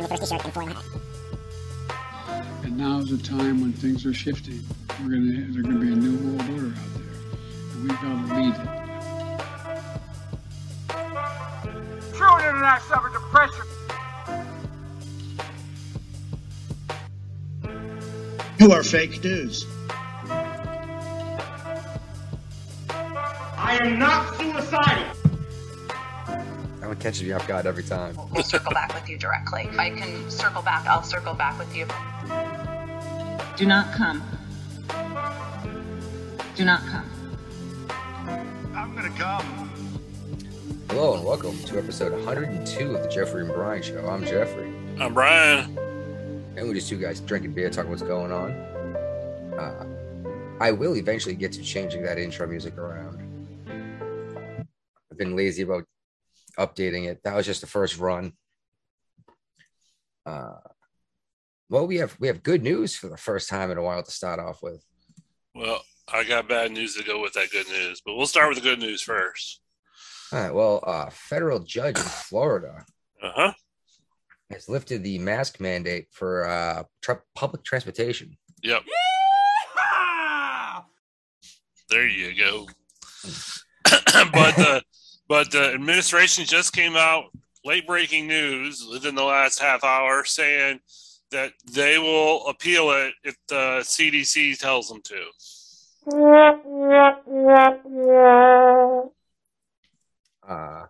the first t-shirt and flying And now's the time when things are shifting. We're gonna there's gonna be a new world order out there, and we've got to lead it. True internet suffer depression. You are fake news. I am not suicidal. That one catches me off guard every time. We'll circle back with you directly. If I can circle back, I'll circle back with you. Do not come. Do not come. I'm gonna come. Hello and welcome to episode 102 of the Jeffrey and Brian Show. I'm Jeffrey, I'm Brian. and we're just two guys drinking beer, talking what's going on. Uh, I will eventually get to changing that intro music around. I've been lazy about updating it. That was just the first run. Uh, well, we have we have good news for the first time in a while to start off with. Well, I got bad news to go with that good news, but we'll start with the good news first. All right. Well, uh, federal judge in Florida Uh huh. has lifted the mask mandate for uh, tr- public transportation. Yep. There you go. but the but the administration just came out late breaking news within the last half hour saying that they will appeal it if the CDC tells them to. Uh,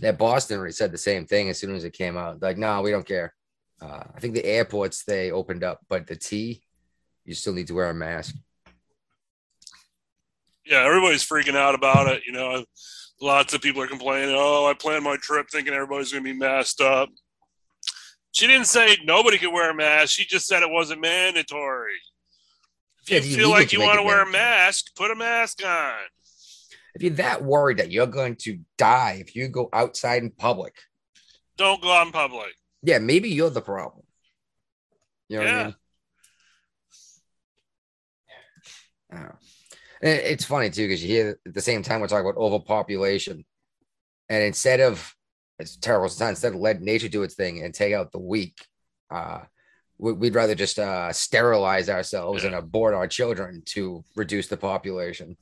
that Boston already said the same thing as soon as it came out. Like, no, we don't care. Uh, I think the airports they opened up, but the T, you still need to wear a mask. Yeah, everybody's freaking out about it. You know, lots of people are complaining. Oh, I planned my trip thinking everybody's going to be masked up. She didn't say nobody could wear a mask. She just said it wasn't mandatory. If you Yeah, you feel like you want to wear a mask, put a mask on. If you're that worried that you're going to die if you go outside in public, Don't go out in public. yeah, maybe you're the problem. You know what I Yeah. mean? Oh. It's funny too because you hear at the same time we're talking about overpopulation, and instead of it's terrible instead of let nature do its thing and take out the weak, uh, we- we'd rather just uh, sterilize ourselves and abort our children to reduce the population.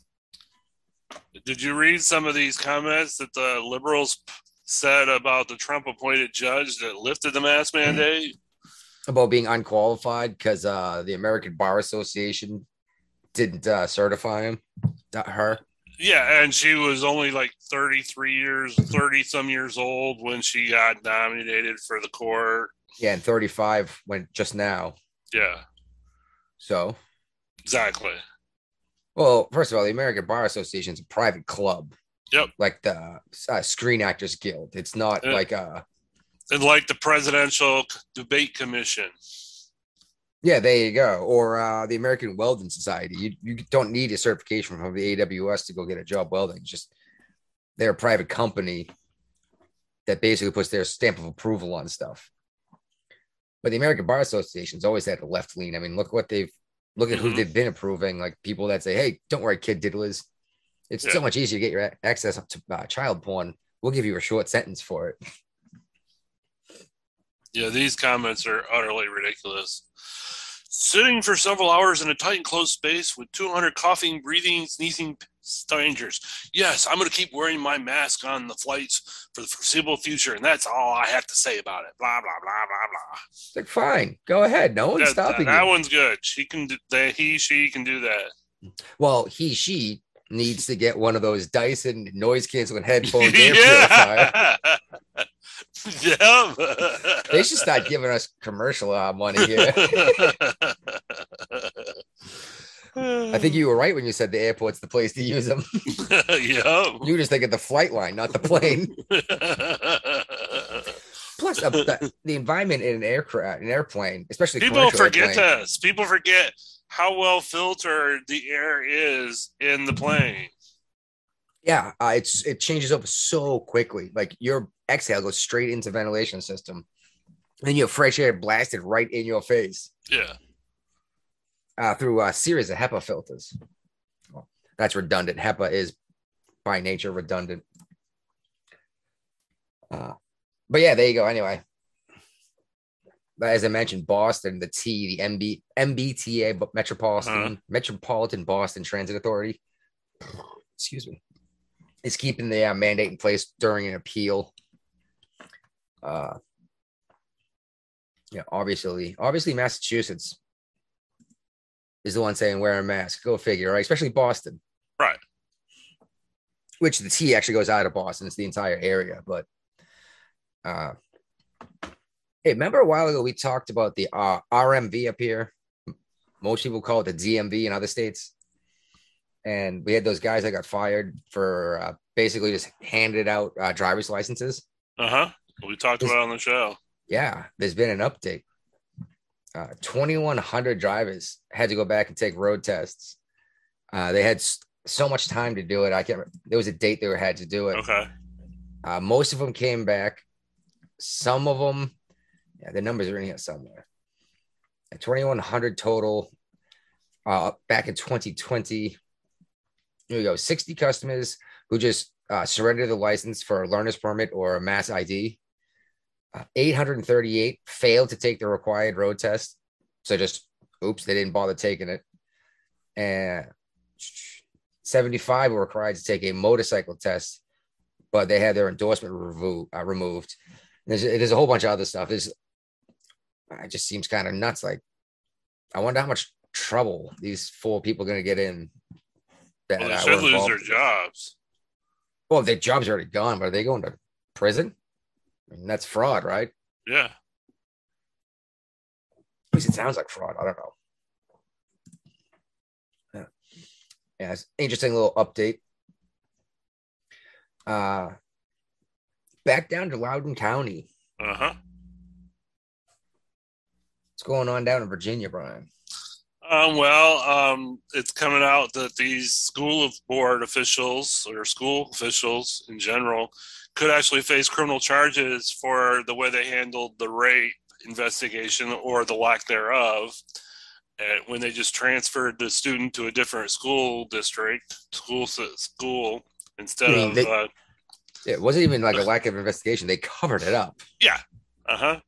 Did you read some of these comments that the liberals said about the Trump appointed judge that lifted the mask mandate? About being unqualified because uh, the American Bar Association didn't uh, certify him, not her. Yeah, and she was only like 33 years, 30 some years old when she got nominated for the court. Yeah, and 35 went just now. Yeah, So, exactly. well, first of all, the American Bar Association is a private club. Yep. Like the uh, Screen Actors Guild. It's not Yeah. like uh And like the Presidential Debate Commission. Yeah, there you go. Or uh the American Welding Society. You you don't need a certification from the AWS to go get a job welding. It's just they're a private company that basically puts their stamp of approval on stuff. But the American Bar Association's always had a left lean. I mean, look what they've look at who Mhm. they've been approving, like people that say, "Hey, don't worry, kid diddlers. It's so much easier to get your access up to uh, child porn. We'll give you a short sentence for it." Yeah, these comments are utterly ridiculous. Sitting for several hours in a tight enclosed space with 200 coughing, breathing, sneezing strangers. Yes, I'm going to keep wearing my mask on the flights for the foreseeable future, and that's all I have to say about it. Blah blah blah blah blah. It's like, fine, go ahead. No one's That, that, stopping that you. one's good. She can do that. He, she can do that. Well, he, she needs to get one of those Dyson noise canceling headphones yeah. yeah. They should start giving us commercial uh, money here. I think you were right when you said the airport's the place to use them. yeah. You were just thinking the flight line, not the plane. Plus, uh, the, the environment in an aircraft, an airplane, especially People forget airplane, this. People forget how well filtered the air is in the plane. Yeah, uh, it's it changes up so quickly. Like your exhale goes straight into ventilation system, and you have fresh air blasted right in your face. Yeah. uh, through a series of HEPA filters. Well, that's redundant. HEPA is by nature redundant. Uh, but yeah, there you go. Anyway, as I mentioned, Boston, the T, the MB, MBTA, Metropolitan Uh-huh. Metropolitan Boston Transit Authority. Excuse me, is keeping the uh, mandate in place during an appeal. Uh, yeah, obviously, obviously, Massachusetts is the one saying wear a mask. Go figure, right? Especially Boston, Right. which the T actually goes out of Boston. It's the entire area, but uh, hey, remember a while ago we talked about the uh, RMV up here? Most people call it the DMV in other states, and we had those guys that got fired for uh, basically just handed out uh, driver's licenses. Uh huh. We talked about it on the show. Yeah, there's been an update. Uh, 2,100 drivers had to go back and take road tests. Uh, they had so much time to do it. I can't. There was a date they were had to do it. Okay. Uh, most of them came back. Some of them, yeah, the numbers are in here somewhere. 2,100 total uh, back in 2020. Here we go 60 customers who just uh, surrendered the license for a learner's permit or a mass ID. Uh, 838 failed to take the required road test. So just, oops, they didn't bother taking it. And 75 were required to take a motorcycle test but they had their endorsement revo- uh, removed. There's there's a whole bunch of other stuff. There's it just seems kind of nuts. Like I wonder how much trouble these four people are going to get in. That Well, they uh, should lose their jobs. Well, their job's are already gone, but are they going to prison? I mean, that's fraud, right? Yeah. At least it sounds like fraud. I don't know. Yeah, yeah it's interesting little update. Uh, back down to Loudoun County. Uh huh. What's going on down in Virginia, Brian? Um, well, um, it's coming out that these school of board officials or school officials in general could actually face criminal charges for the way they handled the rape investigation or the lack thereof. And when they just transferred the student to a different school district, school school instead You mean of they- uh It wasn't even like a lack of investigation. They covered it up. Yeah. Uh huh.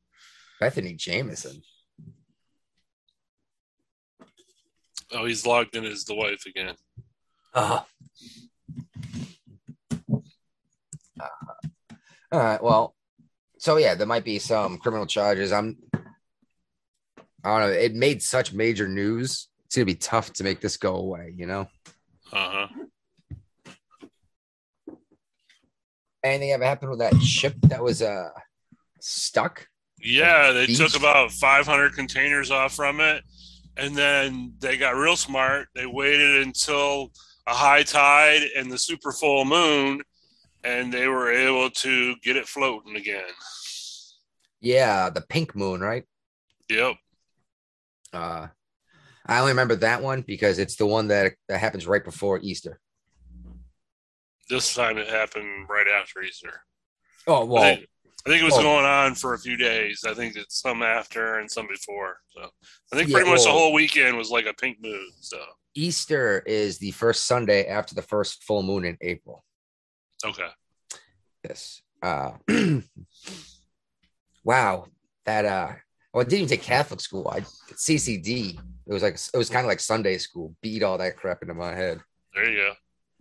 Bethany Jameson. Oh, he's logged in as the wife again. Uh, all right. Well, so yeah, there might be some criminal charges. I'm. I don't know. It made such major news. It's gonna be tough to make this go away. You know. Uh huh. Anything ever happened with that ship that was uh stuck? Yeah, they beach? took about 500 containers off from it, and then they got real smart. They waited until a high tide and the super full moon, and they were able to get it floating again. Yeah, the pink moon, right? Yep. Uh, I only remember that one because it's the one that that happens right before Easter. This time it happened right after Easter. Oh well, I think it was well- going on for a few days. I think it's some after and some before. So I think Yeah, pretty much the whole weekend was like a pink moon. So Easter is the first Sunday after the first full moon in April. okay. Yes. Uh, wow. That uh, well, I didn't even take Catholic school. I CCD. It was like it was kind of like Sunday school. Beat all that crap into my head. There you go.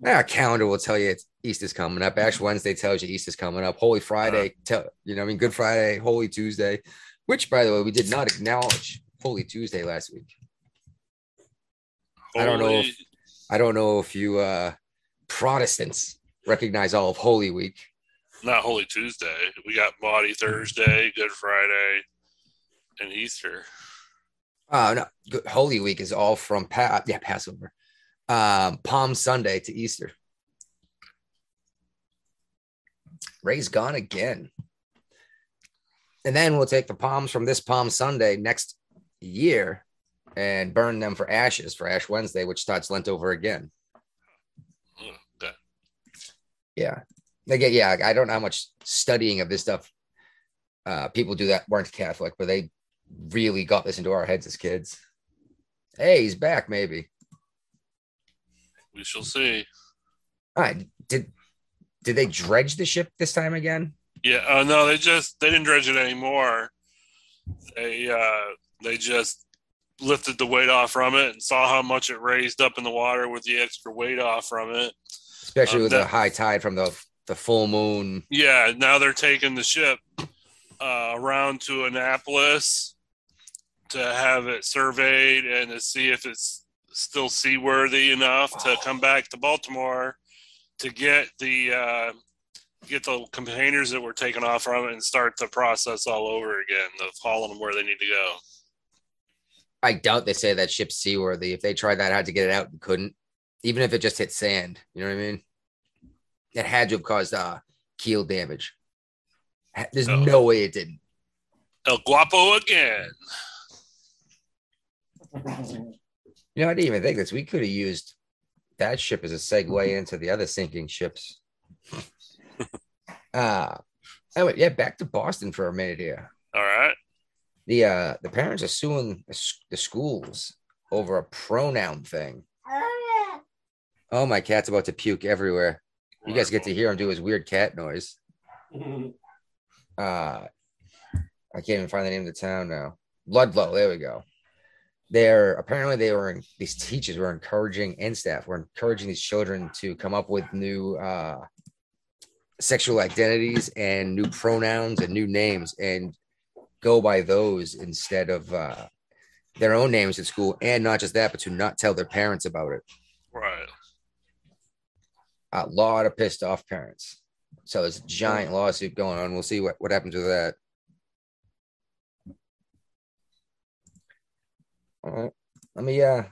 Yeah, calendar will tell you it's Easter's coming up. Ash Wednesday tells you Easter's coming up. Holy Friday, tell you know, I mean, Good Friday, Holy Tuesday, which by the way, we did not acknowledge Holy Tuesday last week. I don't know if- I don't know if you uh Protestants recognize all of Holy Week. not Holy Tuesday. We got Maundy Thursday, Good Friday, and Easter. Uh no, Holy Week is all from pa- yeah, Passover. Um Palm Sunday to Easter. Ray's gone again. And then we'll take the palms from this Palm Sunday next year and burn them for ashes for Ash Wednesday, which starts Lent over again. Yeah. Again, yeah, I don't know how much studying of this stuff uh people do that weren't Catholic, but they really got this into our heads as kids. Hey, he's back, maybe. We shall see. All right. Did did they dredge the ship this time again? Yeah. Uh, no, they just they didn't dredge it anymore. they uh, they just lifted the weight off from it and saw how much it raised up in the water with the extra weight off from it. especially Um, with that- the high tide from the the full moon. Yeah, now they're taking the ship uh, around to Annapolis to have it surveyed and to see if it's still seaworthy enough to come back to Baltimore to get the uh, get the containers that were taken off from it and start the process all over again of hauling them where they need to go. I doubt they say that ship's seaworthy. If they tried that, had to get it out and couldn't, even if it just hit sand. You know what I mean? It had to have caused uh, keel damage. There's Oh. no way it didn't. El Guapo again. You know, I didn't even think this. We could have used that ship as a segue into the other sinking ships. uh anyway, yeah, back to Boston for a minute here. All right. The uh the parents are suing the, schools over a pronoun thing. Oh, my cat's about to puke everywhere. You guys get to hear him do his weird cat noise. Uh I can't even find the name of the town now. Ludlow, there we go. They're apparently they were in, these teachers were encouraging and staff were encouraging these children to come up with new uh sexual identities and new pronouns and new names and go by those instead of uh their own names at school and not just that but to not tell their parents about it Right. a lot of pissed off parents. So there's a giant lawsuit going on. We'll see what, what happens with that. All right. Let me uh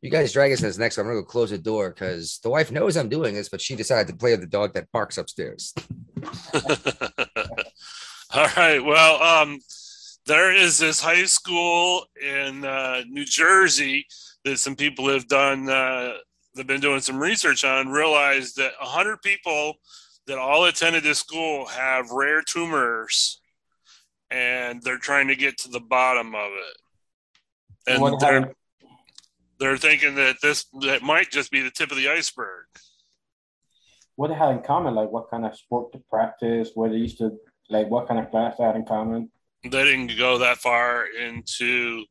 you guys drag us this next. I'm gonna go close the door because the wife knows I'm doing this, but she decided to play with the dog that barks upstairs. All right. Well, um, there is this high school in uh, New Jersey that some people have done. Uh, they've been doing some research on. Realized that 100 people that all attended this school have rare tumors, and they're trying to get to the bottom of it. And What they're happened? they're thinking that this that might just be the tip of the iceberg. What they had in common? Like what kind of sport to practice? Where they used to like what kind of class they had in common? They didn't go that far into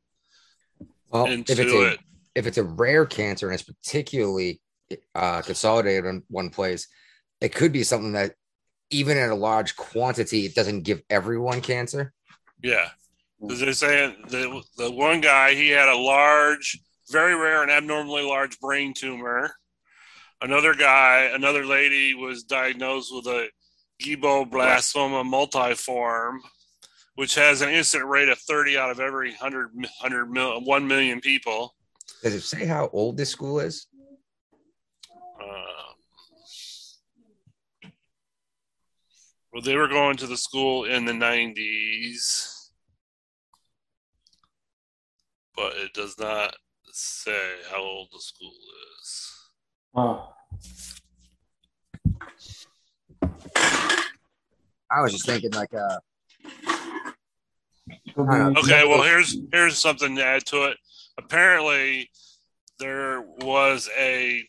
Well, into if it's a if it's a rare cancer and it's particularly uh, consolidated in one place, it could be something that even in a large quantity, it doesn't give everyone cancer. Yeah, because they're saying the the one guy he had a large, very rare and abnormally large brain tumor. Another guy, another lady was diagnosed with a glioblastoma multiforme, which has an incident rate of 30 out of every 100, 100 mil, 1 million people. Does it say how old this school is? Um, well, they were going to the school in the 90s, but it does not say how old the school is. Oh, I was just thinking like uh could I don't be- Okay, well here's here's something to add to it. Apparently, there was a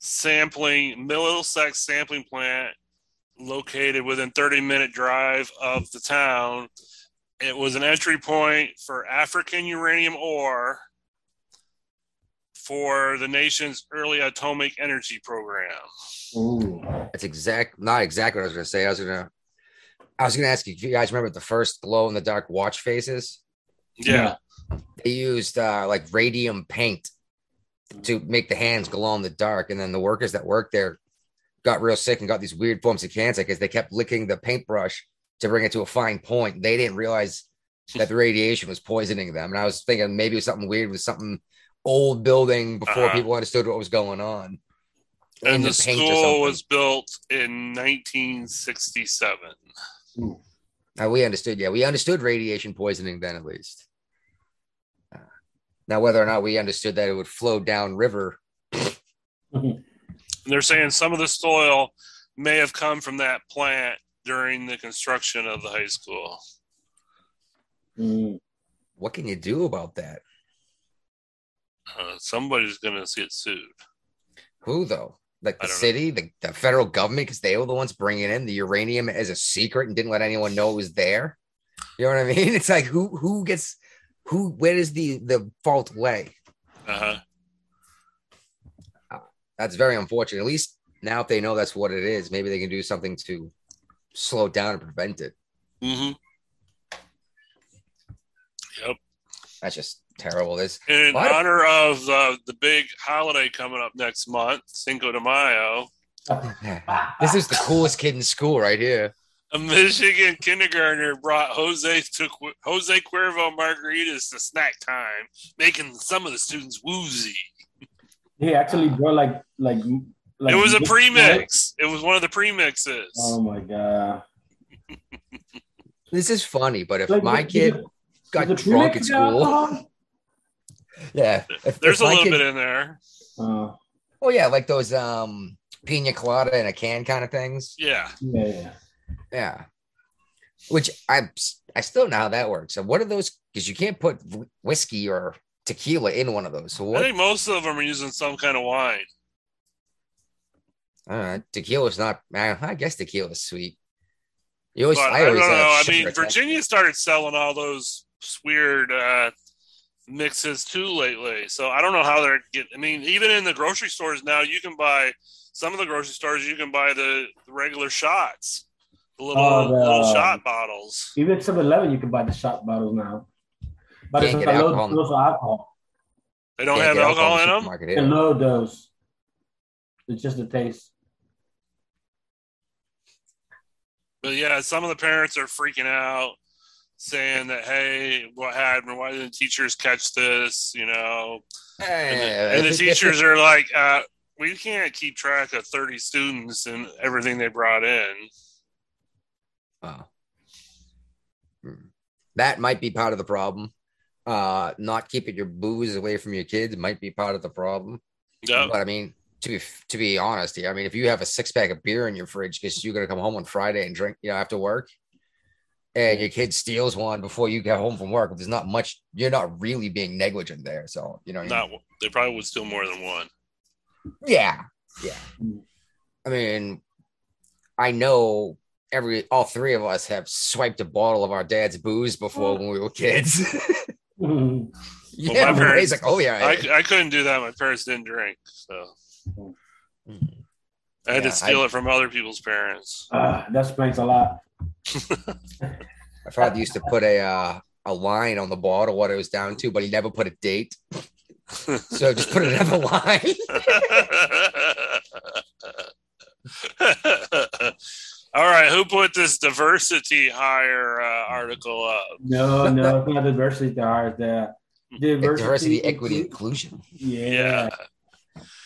sampling Middlesex sampling plant located within 30 minute drive of the town. It was an entry point for African uranium ore for the nation's early atomic energy program. Ooh. that's exact not exactly what I was gonna say. I was gonna I was gonna ask you if you guys remember the first glow in the dark watch faces. Yeah. They used uh like radium paint to make the hands glow in the dark, and then the workers that worked there got real sick and got these weird forms of cancer because they kept licking the paintbrush to bring it to a fine point. They didn't realize that the radiation was poisoning them. And I was thinking maybe it was something weird with something old building before Uh-huh. people understood what was going on. And the or school was built in 1967. Now we understood, yeah, we understood radiation poisoning then at least. Uh, now, whether or not we understood that it would flow down river, they're saying some of the soil may have come from that plant during the construction of the high school. Mm. what can you do about that? Uh, somebody's going to get sued. Who though? Like the city, the, the federal government, because they were the ones bringing in the uranium as a secret and didn't let anyone know it was there. You know what I mean? It's like who who gets who where does the the fault lay? Uh-huh. That's very unfortunate. At least now if they know that's what it is, maybe they can do something to slow it down and prevent it. Mm-hmm. Yep. That's just terrible. This In What? honor of uh, the big holiday coming up next month, Cinco de Mayo, this is the coolest kid in school right here. a Michigan kindergartner brought Jose to Jose Cuervo margaritas to snack time, making some of the students woozy. He actually brought like like like it was a mixed premix. It was one of the premixes. Oh my god! This is funny, but if Like, my the- kid the- got the drunk at school, alcohol? yeah, if, There's if a little kid- bit in there. Uh, Oh yeah, like those um pina colada in a can kind of things. Yeah. yeah, yeah. Yeah. Which I I still know how that works. So what are those? Because you can't put whiskey or tequila in one of those. So I think most of them are using some kind of wine. Uh, tequila's not. I I guess tequila's sweet. You always, But I I, don't know. have I mean, attack. Virginia started selling all those weird uh, mixes too lately. So I don't know how they're getting. I mean, even in the grocery stores now, you can buy some of the grocery stores. You can buy the, the regular shots, the little Oh, the- little shot bottles. Even 7-Eleven, you can buy the shot bottles now. But Can't it's get a low alcohol. dose of alcohol. They don't Can't have get alcohol in the them. supermarket A low dose. It's just the taste. But yeah, some of the parents are freaking out, saying that, "Hey, what happened? Why didn't teachers catch this?" You know, and the, and the if it- if teachers are like, uh, "We can't keep track of thirty students and everything they brought in." Oh. Hmm. That might be part of the problem. Uh, not keeping your booze away from your kids might be part of the problem. Yep. But I mean, to be to be honest here, I mean, if you have a six pack of beer in your fridge because you're gonna come home on Friday and drink, you know, after work, and your kid steals one before you get home from work, there's not much. You're not really being negligent there. So you know, what I? Not they probably would steal more than one. Yeah. Yeah. I mean, I know every all three of us have swiped a bottle of our dad's booze before mm. when we were kids. Mm. Yeah, my parents- like, oh yeah. I, I couldn't do that. My parents didn't drink, so Mhm. I had Yeah, to steal I- it from other people's parents. Ah, that explains a lot. My father used to put a uh, a line on the bottle what it was down to, but he never put a date. So just put another line. All right, who put this diversity hire uh, article up? No, no, it's not diversity hires the diversity, Diversity, equity, inclu- inclusion. Yeah. Yeah.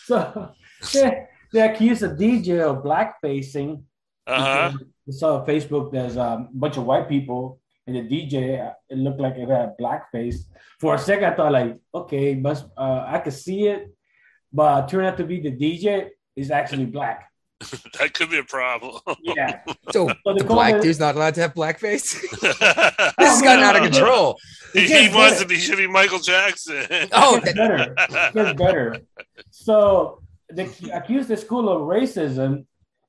So they, they accused a DJ of blackfacing. Uh huh. I saw on Facebook there's a bunch of white people and the DJ. It looked like it had blackface. For a second, I thought like, okay, must uh, I could see it, but it turned out to be the DJ is actually black. That could be a problem. Yeah. So So they the black it- dude's not allowed to have blackface. this has gotten out of control. he, he wants to be. Should be Michael Jackson. Oh, It better. It gets better. So they accused the school of racism.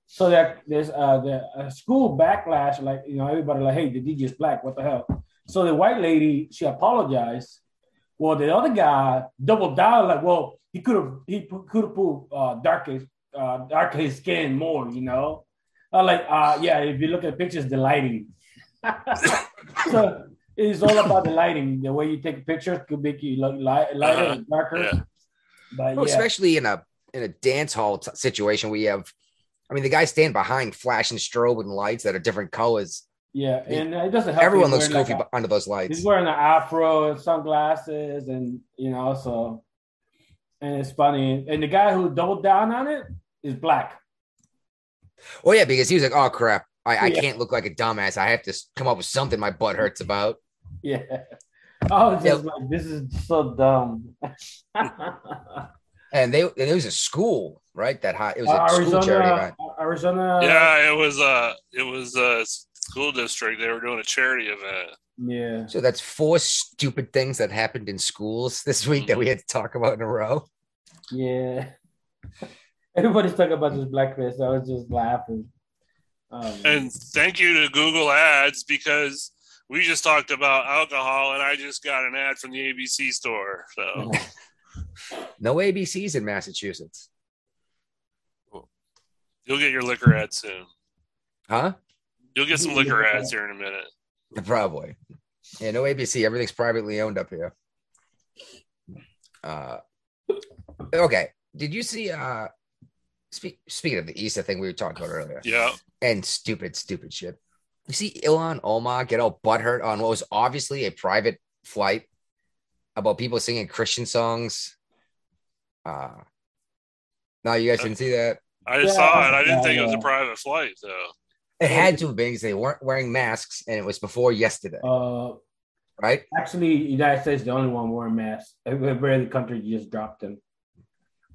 So that there's uh, the uh, school backlash, like you know, everybody like, hey, the DJ's black. What the hell? So the white lady, she apologized. Well, the other guy doubled down, like, well, he could have he could have put uh, dark his uh, dark his skin more, you know. Uh, like, uh, yeah, if you look at pictures, the lighting. so it's all about the lighting. The way you take a picture could make you look light, lighter Uh-huh. darker. Yeah. But Well, yeah, especially in a in a dance hall t- situation where you have, I mean, the guys stand behind flashing strobe and lights that are different colors. yeah, and it doesn't help. Everyone looks goofy like a- under those lights. He's wearing an afro and sunglasses, and you know, so and it's funny. And the guy who doubled down on it is black. Oh yeah, because he was like, "Oh crap, I, I Yeah. can't look like a dumbass. I have to come up with something my butt hurts about." Yeah. I was just Yep. like, this is so dumb. And they and it was a school, right? That high. It was a school charity Arizona, event. Arizona. yeah, it was uh it was a school district. They were doing a charity event. Yeah. So that's four stupid things that happened in schools this week that we had to talk about in a row. Yeah. Everybody's talking about this blackface. I was just laughing. Man. And thank you to Google Ads because We just talked about alcohol, and I just got an ad from the ABC store. So No ABCs in Massachusetts. you'll get your liquor ad soon. Huh? You'll get some liquor ads here in a minute. Probably. Yeah, no ABC. Everything's privately owned up here. Uh okay. Did you see uh speak, speaking of the East, I think we were talking about earlier Yeah. and stupid, stupid shit. You see Ilhan Omar get all butthurt on what was obviously a private flight about people singing Christian songs. Uh no, you guys didn't see that. I just Yeah, saw it. I didn't yeah, think it was a private flight, though. It had to have been because they weren't wearing masks and it was before yesterday, Uh, right? actually, United States is the only one wearing masks. Every other country just dropped them.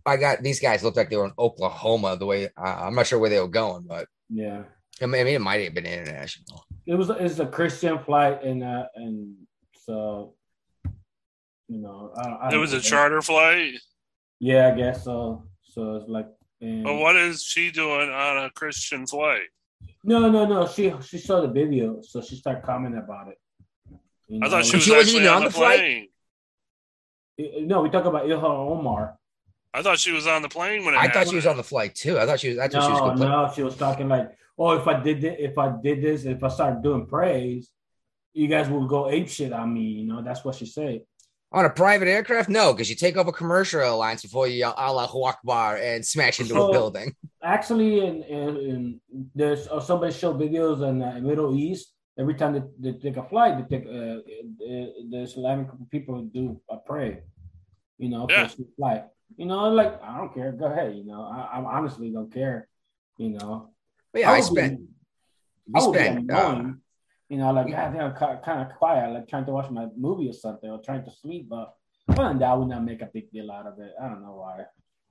I got these guys looked like they were in Oklahoma. The way uh, I'm not sure where they were going, but Yeah, I mean, I mean, it might have been international. it was it's a Christian flight, and uh, and so you know, I, I It don't was a charter flight. Yeah, I guess so. So it's like, and, But what is she doing on a Christian flight? no, no, no. She she saw the video, so she started commenting about it. You I thought she was She wasn't actually even on on the the flight? plane. No, we talk about Ilhan Omar. I thought she was on the plane when it I thought she was on the flight too. I thought she was. That's what she was No, no, she was talking like, oh, if I did this, if I did this, if I started doing praise, you guys will go ape shit on me. You know, that's what she said. on a private aircraft. No, because you take off a commercial airlines before you yell Allahu Akbar and smash into So- a building. Actually, in, in, in there's uh, somebody showed videos in the Middle East. Every time they, they take a flight, they take uh, uh, the Islamic people do a pray. You know, Yeah. flight. You know, like I don't care. Go ahead. You know, I, I honestly don't care. You know, But yeah, I, be- spent. I We would spent. Uh, you know, like goddamn, kind of quiet, like trying to watch my movie or something, or trying to sleep. But other than that, I would not make a big deal out of it. I don't know why.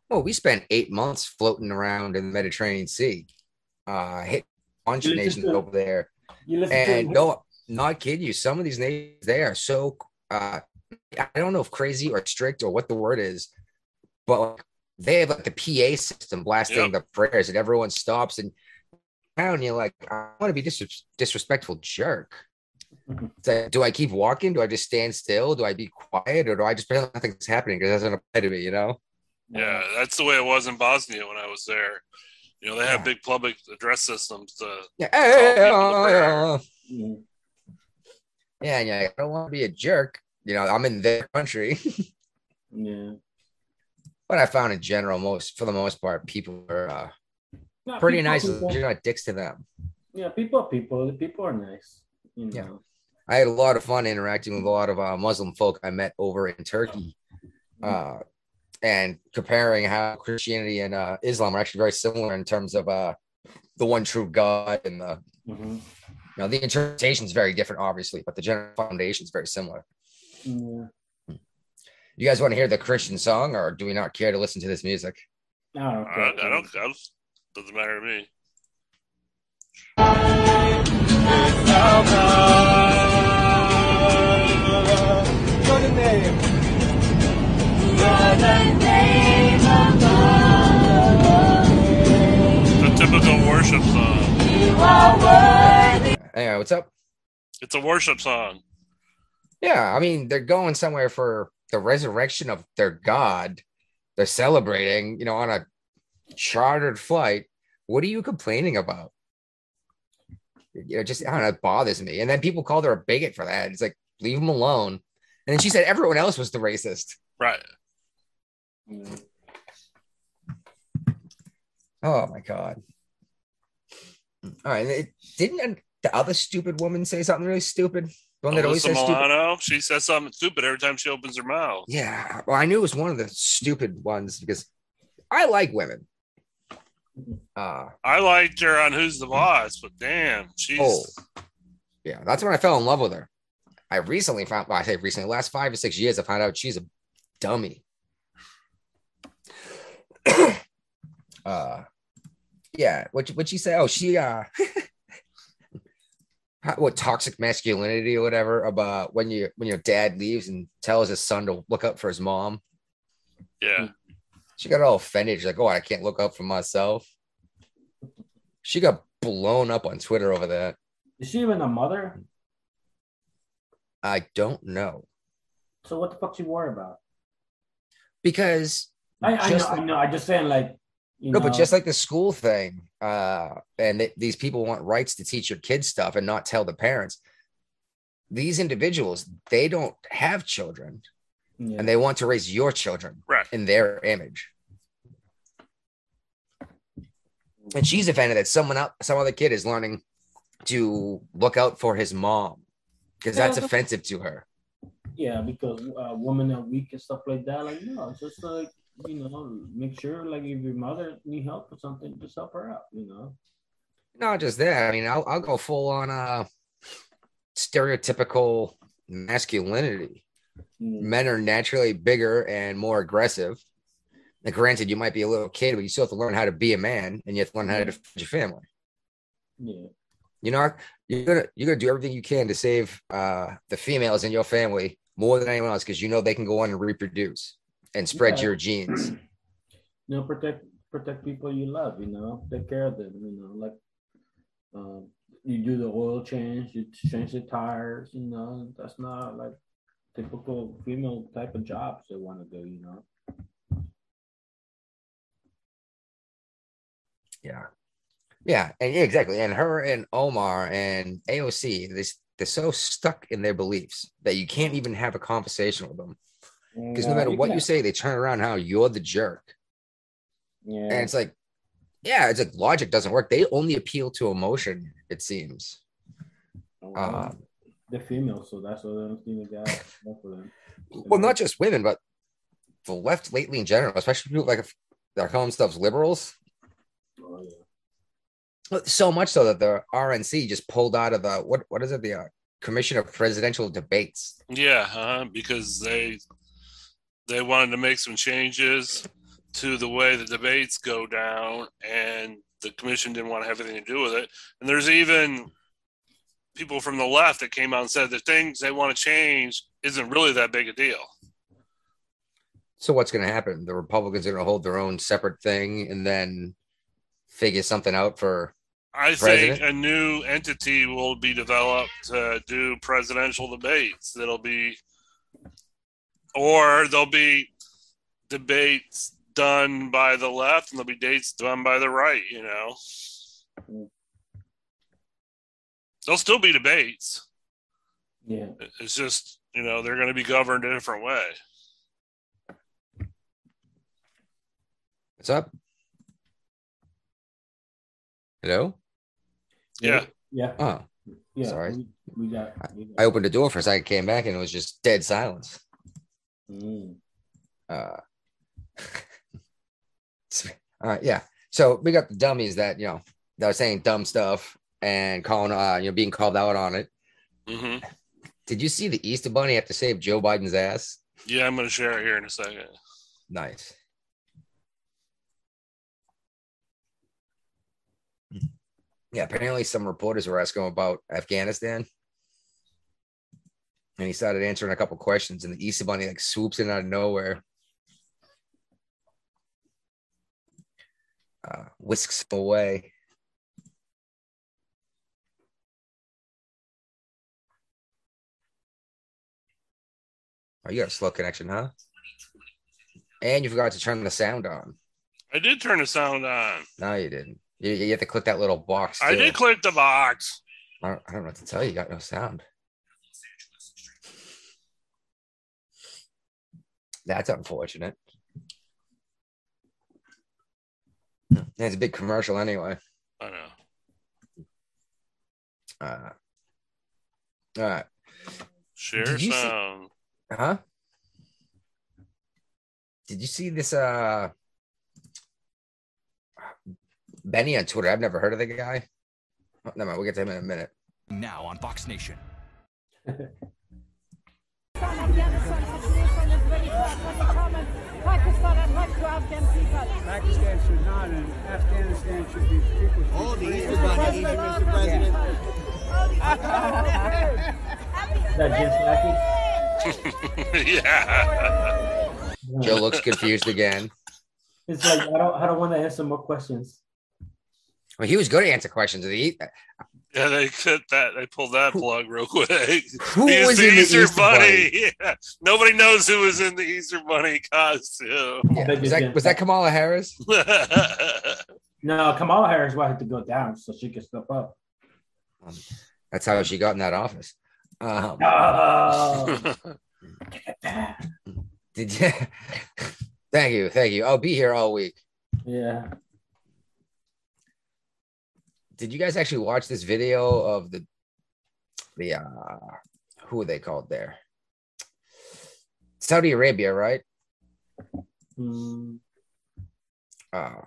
well, we spent eight months floating around in the Mediterranean Sea, uh, hit a bunch of nations to- over there. You And to no, not kidding you. Some of these nations, they are so. Uh, I don't know if crazy or strict or what the word is, but like, they have like the PA system blasting Yep. the prayers, and everyone stops and down. You're like, I want to be dis- disrespectful jerk. It's like, do I keep walking? Do I just stand still? Do I be quiet, or do I just pretend nothing's happening because it doesn't apply to me? You know? Yeah, that's the way it was in Bosnia when I was there. You know, they have Yeah. big public address systems to Yeah. people to prayer. Mhm. Yeah, yeah. I don't want to be a jerk. You know, I'm in their country. Yeah. But I found in general, most for the most part, people are uh, No, pretty people- nice. people- You're not dicks to them. yeah, people are people. People are nice. You know. Yeah. I had a lot of fun interacting with a lot of uh, Muslim folk I met over in Turkey, uh, and comparing how Christianity and uh, Islam are actually very similar in terms of uh, the one true God and the Mhm. you know the interpretation is very different, obviously, but the general foundation is very similar. Yeah. You guys want to hear the Christian song, or do we not care to listen to this music? Oh, I don't. I. I don't. I doesn't matter to me. It's a typical worship song. Anyway, what's up? It's a worship song. Yeah, I mean, they're going somewhere for the resurrection of their God. They're celebrating, you know, on a chartered flight. What are you complaining about? You know, just I don't know, it bothers me. And then people called her a bigot for that. It's like, leave them alone. And then she said everyone else was the racist. Right. Yeah. Oh my god. All right. It, didn't the other stupid woman say something really stupid? One that always says stupid. She says something stupid every time she opens her mouth. Yeah. Well, I knew it was one of the stupid ones because I like women. Uh I liked her on Who's the Boss, but damn, she's Oh, yeah, that's when I fell in love with her. I recently found, well, I say recently, last five or six years, I found out she's a dummy. uh, yeah, what what she say? Oh, she uh, what toxic masculinity or whatever about when you when your dad leaves and tells his son to look up for his mom. yeah. She got all offended. She's like, "Oh, I can't look up for myself." She got blown up on Twitter over that. Is she even a mother? I don't know So what the fuck you worry about? because I, I know, Just- I know. I just saying like you no, know, but just like the school thing, uh, and th- these people want rights to teach your kids stuff and not tell the parents. These individuals, they don't have children, yeah. and they want to raise your children Right. in their image. And she's offended that someone else, some other kid is learning to look out for his mom because that's offensive to her. yeah, because uh, women are weak and stuff like that. Like no, it's just like you know, make sure like if your mother need help or something, just help her out. You know. Not just that. I mean, I'll, I'll go full on uh, stereotypical masculinity. Mm. Men are naturally bigger and more aggressive. Now, granted, you might be a little kid, but you still have to learn how to be a man, and you have to learn how to defend your family. Yeah. You know, you're gonna you're gonna do everything you can to save uh, the females in your family more than anyone else because you know they can go on and reproduce and spread Yeah. your genes. You know, protect protect people you love. You know, take care of them. You know, like um, you do the oil change, you change the tires. You know, that's not like typical female type of jobs they want to do. You know. Yeah. Yeah, and yeah, exactly. And her and Omar and AOC, they, they're so stuck in their beliefs that you can't even have a conversation with them. Because no Yeah, matter what can- you say, they turn around how you're the jerk. yeah, And it's like, yeah, it's like logic doesn't work. They only appeal to emotion, it seems. Uh, they're female, so that's what I don't think they got enough for them. well, not just women, but the left lately in general, especially people like they're calling themselves liberals. Oh, yeah. So much so that the RNC just pulled out of the what what is it the uh, Commission of Presidential Debates. Yeah, uh, because they they wanted to make some changes to the way the debates go down, and the commission didn't want to have anything to do with it. And there's even people from the left that came out and said the things they want to change isn't really that big a deal. So what's going to happen? The Republicans are going to hold their own separate thing and then figure something out for. I think a new entity will be developed to do presidential debates. That'll be, or there'll be debates done by the left and there'll be dates done by the right. You know, there'll still be debates. Yeah. It's just you know they're going to be governed a different way. What's up? Hello. Yeah, Yeah. Oh, Yeah. Sorry. We, we got. We got I opened the door for a second, came back, and it was just dead silence. Mm. Uh, all right, yeah. So we got the dummies that you know that are saying dumb stuff and calling, uh, you know, being called out on it. hmm Did you see the Easter Bunny have to save Joe Biden's ass? yeah. I'm going to share it here in a second. Nice. Yeah, apparently some reporters were asking about Afghanistan. And he started answering a couple questions, and the Easter Bunny like swoops in out of nowhere. Uh, whisks him away. Oh, you got a slow connection, huh? And you forgot to turn the sound on. I did turn the sound on. No, you didn't. You, you have to click that little box. I did click the box. I don't, I don't know what to tell you. You got no sound. That's unfortunate. Yeah, it's a big commercial anyway. I know. Uh, all right. Share Did you see- sound. Huh? Did you see this? Uh, Benny on Twitter. I've never heard of the guy. Oh, never mind. We'll get to him in a minute. Now on Fox Nation. Pakistan should not, and Afghanistan should be people. Oh, the Easter Bunny, Mr. President. That Jim Slacky. yeah. Joe looks confused again. It's like I don't. I don't want to answer more questions. Well, he was good to answer questions. He, Yeah, they cut that. They pulled that plug real quick. who He was the in the Easter, Easter Bunny? Yeah. Nobody knows who was in the Easter Bunny costume. Yeah, Was that was that Kamala Harris? No, Kamala Harris wanted to go down so she could step up. That's how she got in that office. Um, Oh, did you? thank you, thank you. I'll be here all week. yeah. Did you guys actually watch this video of the the uh who are they called there? Saudi Arabia, right? Mm, Uh,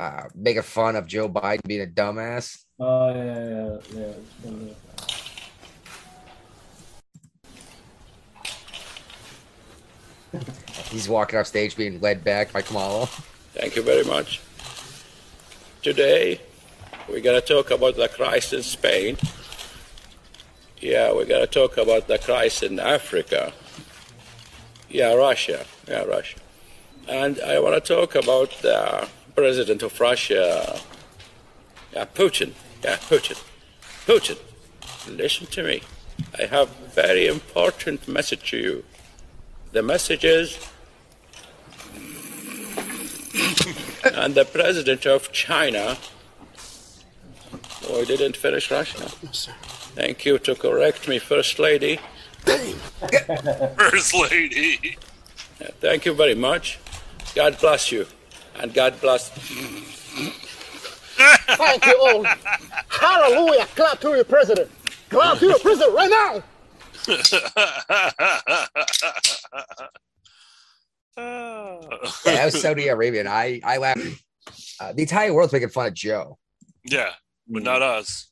uh, making fun of Joe Biden being a dumbass. oh yeah, yeah, yeah. It's He's walking off stage being led back by Kamala. Thank you very much. Today, we're going to talk about the crisis in Spain. Yeah, we're going to talk about the crisis in Africa. Yeah, Russia. Yeah, Russia. And I want to talk about the president of Russia, yeah, Putin. Yeah, Putin. Putin, listen to me. I have very important message to you. The message is and the president of China. Oh, I didn't finish Russia. Thank you to correct me, First Lady. First lady. Thank you very much. God bless you. And God bless. Thank you all. Hallelujah. Clap to your president. Clap to your president right now. Yeah, that was Saudi Arabia, and I I laughed. Uh, the entire world's making fun of Joe. yeah, but not us.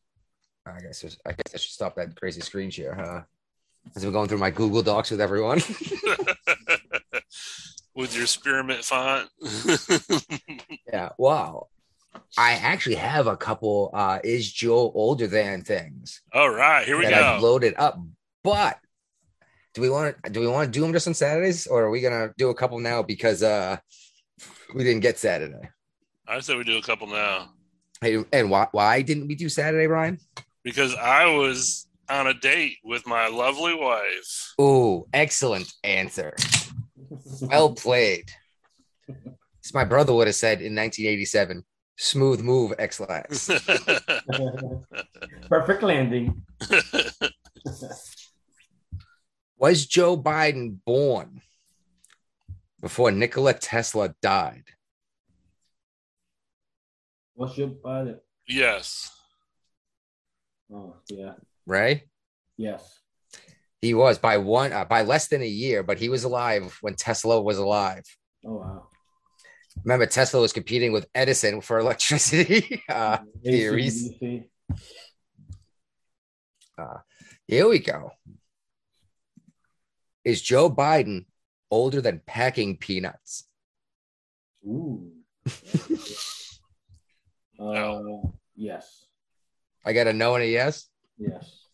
I guess I guess I should stop that crazy screen share, huh? As I'm going through my Google Docs with everyone. With your spearmint font. yeah. Wow. I actually have a couple uh is Joe older than things All right, here we that I've go. loaded up. But do we want to do we want to do them just on Saturdays or are we gonna do a couple now because uh we didn't get Saturday? I said we do a couple now and why why didn't we do Saturday, Ryan? because I was on a date with my lovely wife. Oh, excellent answer. Well played. As my brother would have said in 1987, smooth move, Ex-Lax. Perfect landing. Was Joe Biden born before Nikola Tesla died? What's your uh, yes. Oh yeah. Ray? Yes. He was by one uh, by less than a year, but he was alive when Tesla was alive. Oh wow. Remember, Tesla was competing with Edison for electricity uh, theories. Uh, here we go. Is Joe Biden older than packing peanuts? Ooh. uh, yes. I got a no and a yes. Yes.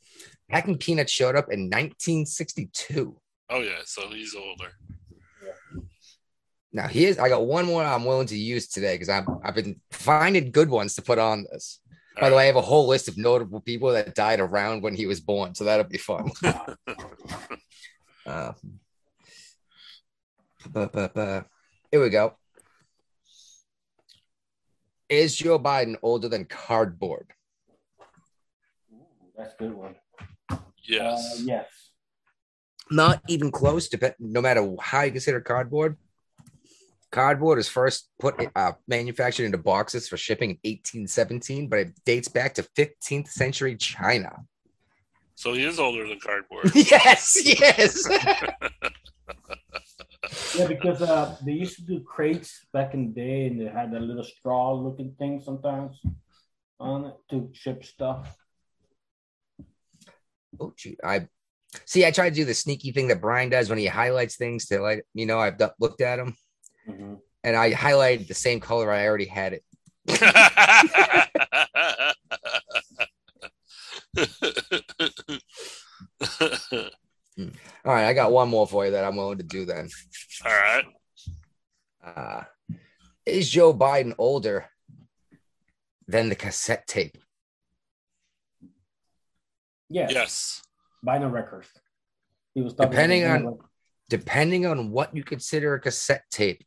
Packing peanuts showed up in 1962. Oh yeah, so he's older. Now here's I got one more I'm willing to use today because I'm I've been finding good ones to put on this. By the way, I have a whole list of notable people that died around when he was born, so that'll be fun. uh, bu- bu- bu- Here we go. Is Joe Biden older than cardboard? That's a good one. Yes. Uh, yes. Not even close to no matter how you consider cardboard. Cardboard is first put uh, manufactured into boxes for shipping in 1817, but it dates back to 15th century China. So he is older than cardboard. yes, yes. Yeah, because uh, they used to do crates back in the day, and they had that little straw-looking thing sometimes on it to ship stuff. oh, gee, I see. I try to do the sneaky thing that Brian does when he highlights things to like, you know, I've d- looked at them Mhm. and I highlighted the same color I already had it. All right, I got one more for you that I'm willing to do then. All right. Uh, is Joe Biden older than the cassette tape. Yes. Yes. By Vinyl records. He was Depending on- vinyl. Depending on what you consider a cassette tape.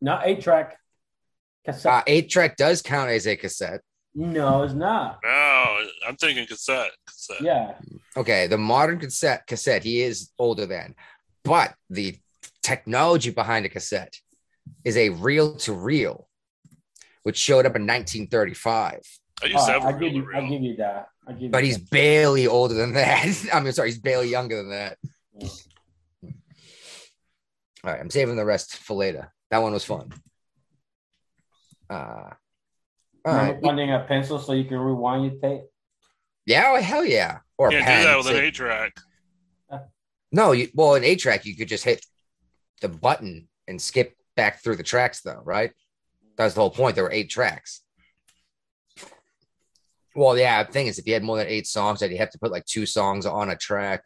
not eight track cassette. Uh, eight track does count as a cassette. No, it's not. No, I'm thinking cassette. cassette. Yeah. Okay, the modern cassette cassette, he is older than, but the technology behind a cassette is a reel to reel, which showed up in 1935. I used to have I a give reel you. I give you that. Give. But you he's that. barely older than that. I mean, sorry, he's barely younger than that. Yeah. All right, I'm saving the rest for later. That one was fun. Uh, all Remember right. finding a pencil so you can rewind your tape. Yeah, oh, hell yeah. Or a Can't do that with an Say- eight track. No, you, well, in eight track, you could just hit the button and skip back through the tracks, though, right? That's the whole point. There were eight tracks. Well, yeah, the thing is, if you had more than eight songs, that you have to put like two songs on a track.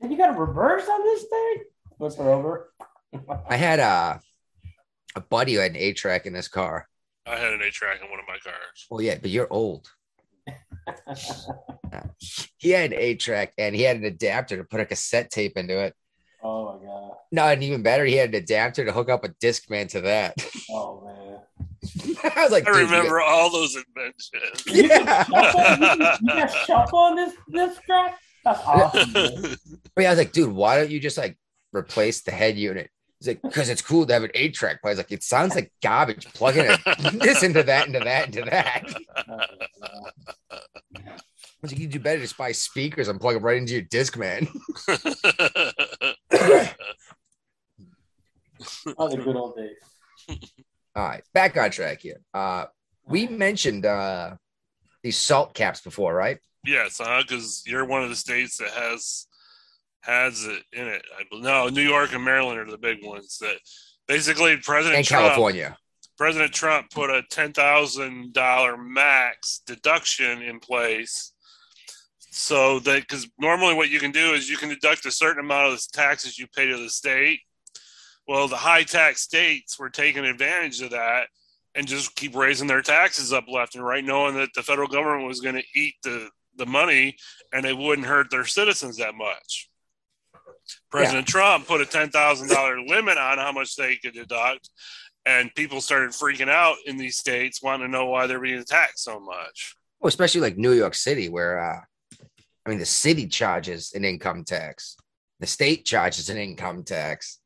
And you got a reverse on this thing? Flip it over. I had a, a buddy who had an eight track in his car. I had an eight track in one of my cars. Well, yeah, but you're old. He had an eight track and he had an adapter to put a cassette tape into it. oh my god. No, and even better, he had an adapter to hook up a Discman to that. Oh man. I was like, I dude, you remember all those inventions. Yeah. shuffle, you can, shuffle on this this track? That's awesome. man. But yeah, I was like, dude, why don't you just like replace the head unit? He's like, because it's cool to have an eight track player. I was like, it sounds like garbage plugging it, this into that, into that, into that. I was like, you do better just buy speakers and plug them right into your disc, man. Oh, the good old days. All right, back on track here. Uh, we mentioned uh, these salt caps before, right? yes, because you're one of the states that has has it in it. No, New York and Maryland are the big ones that basically President And Trump, California. President Trump put a ten thousand dollar max deduction in place, so that because normally what you can do is you can deduct a certain amount of the taxes you pay to the state. Well, the high tax states were taking advantage of that and just keep raising their taxes up left and right, knowing that the federal government was going to eat the the money and it wouldn't hurt their citizens that much. President Trump put a ten thousand dollar limit on how much they could deduct, and people started freaking out in these states, wanting to know why they're being taxed so much. Well, especially like New York City, where uh, I mean, the city charges an income tax, the state charges an income tax,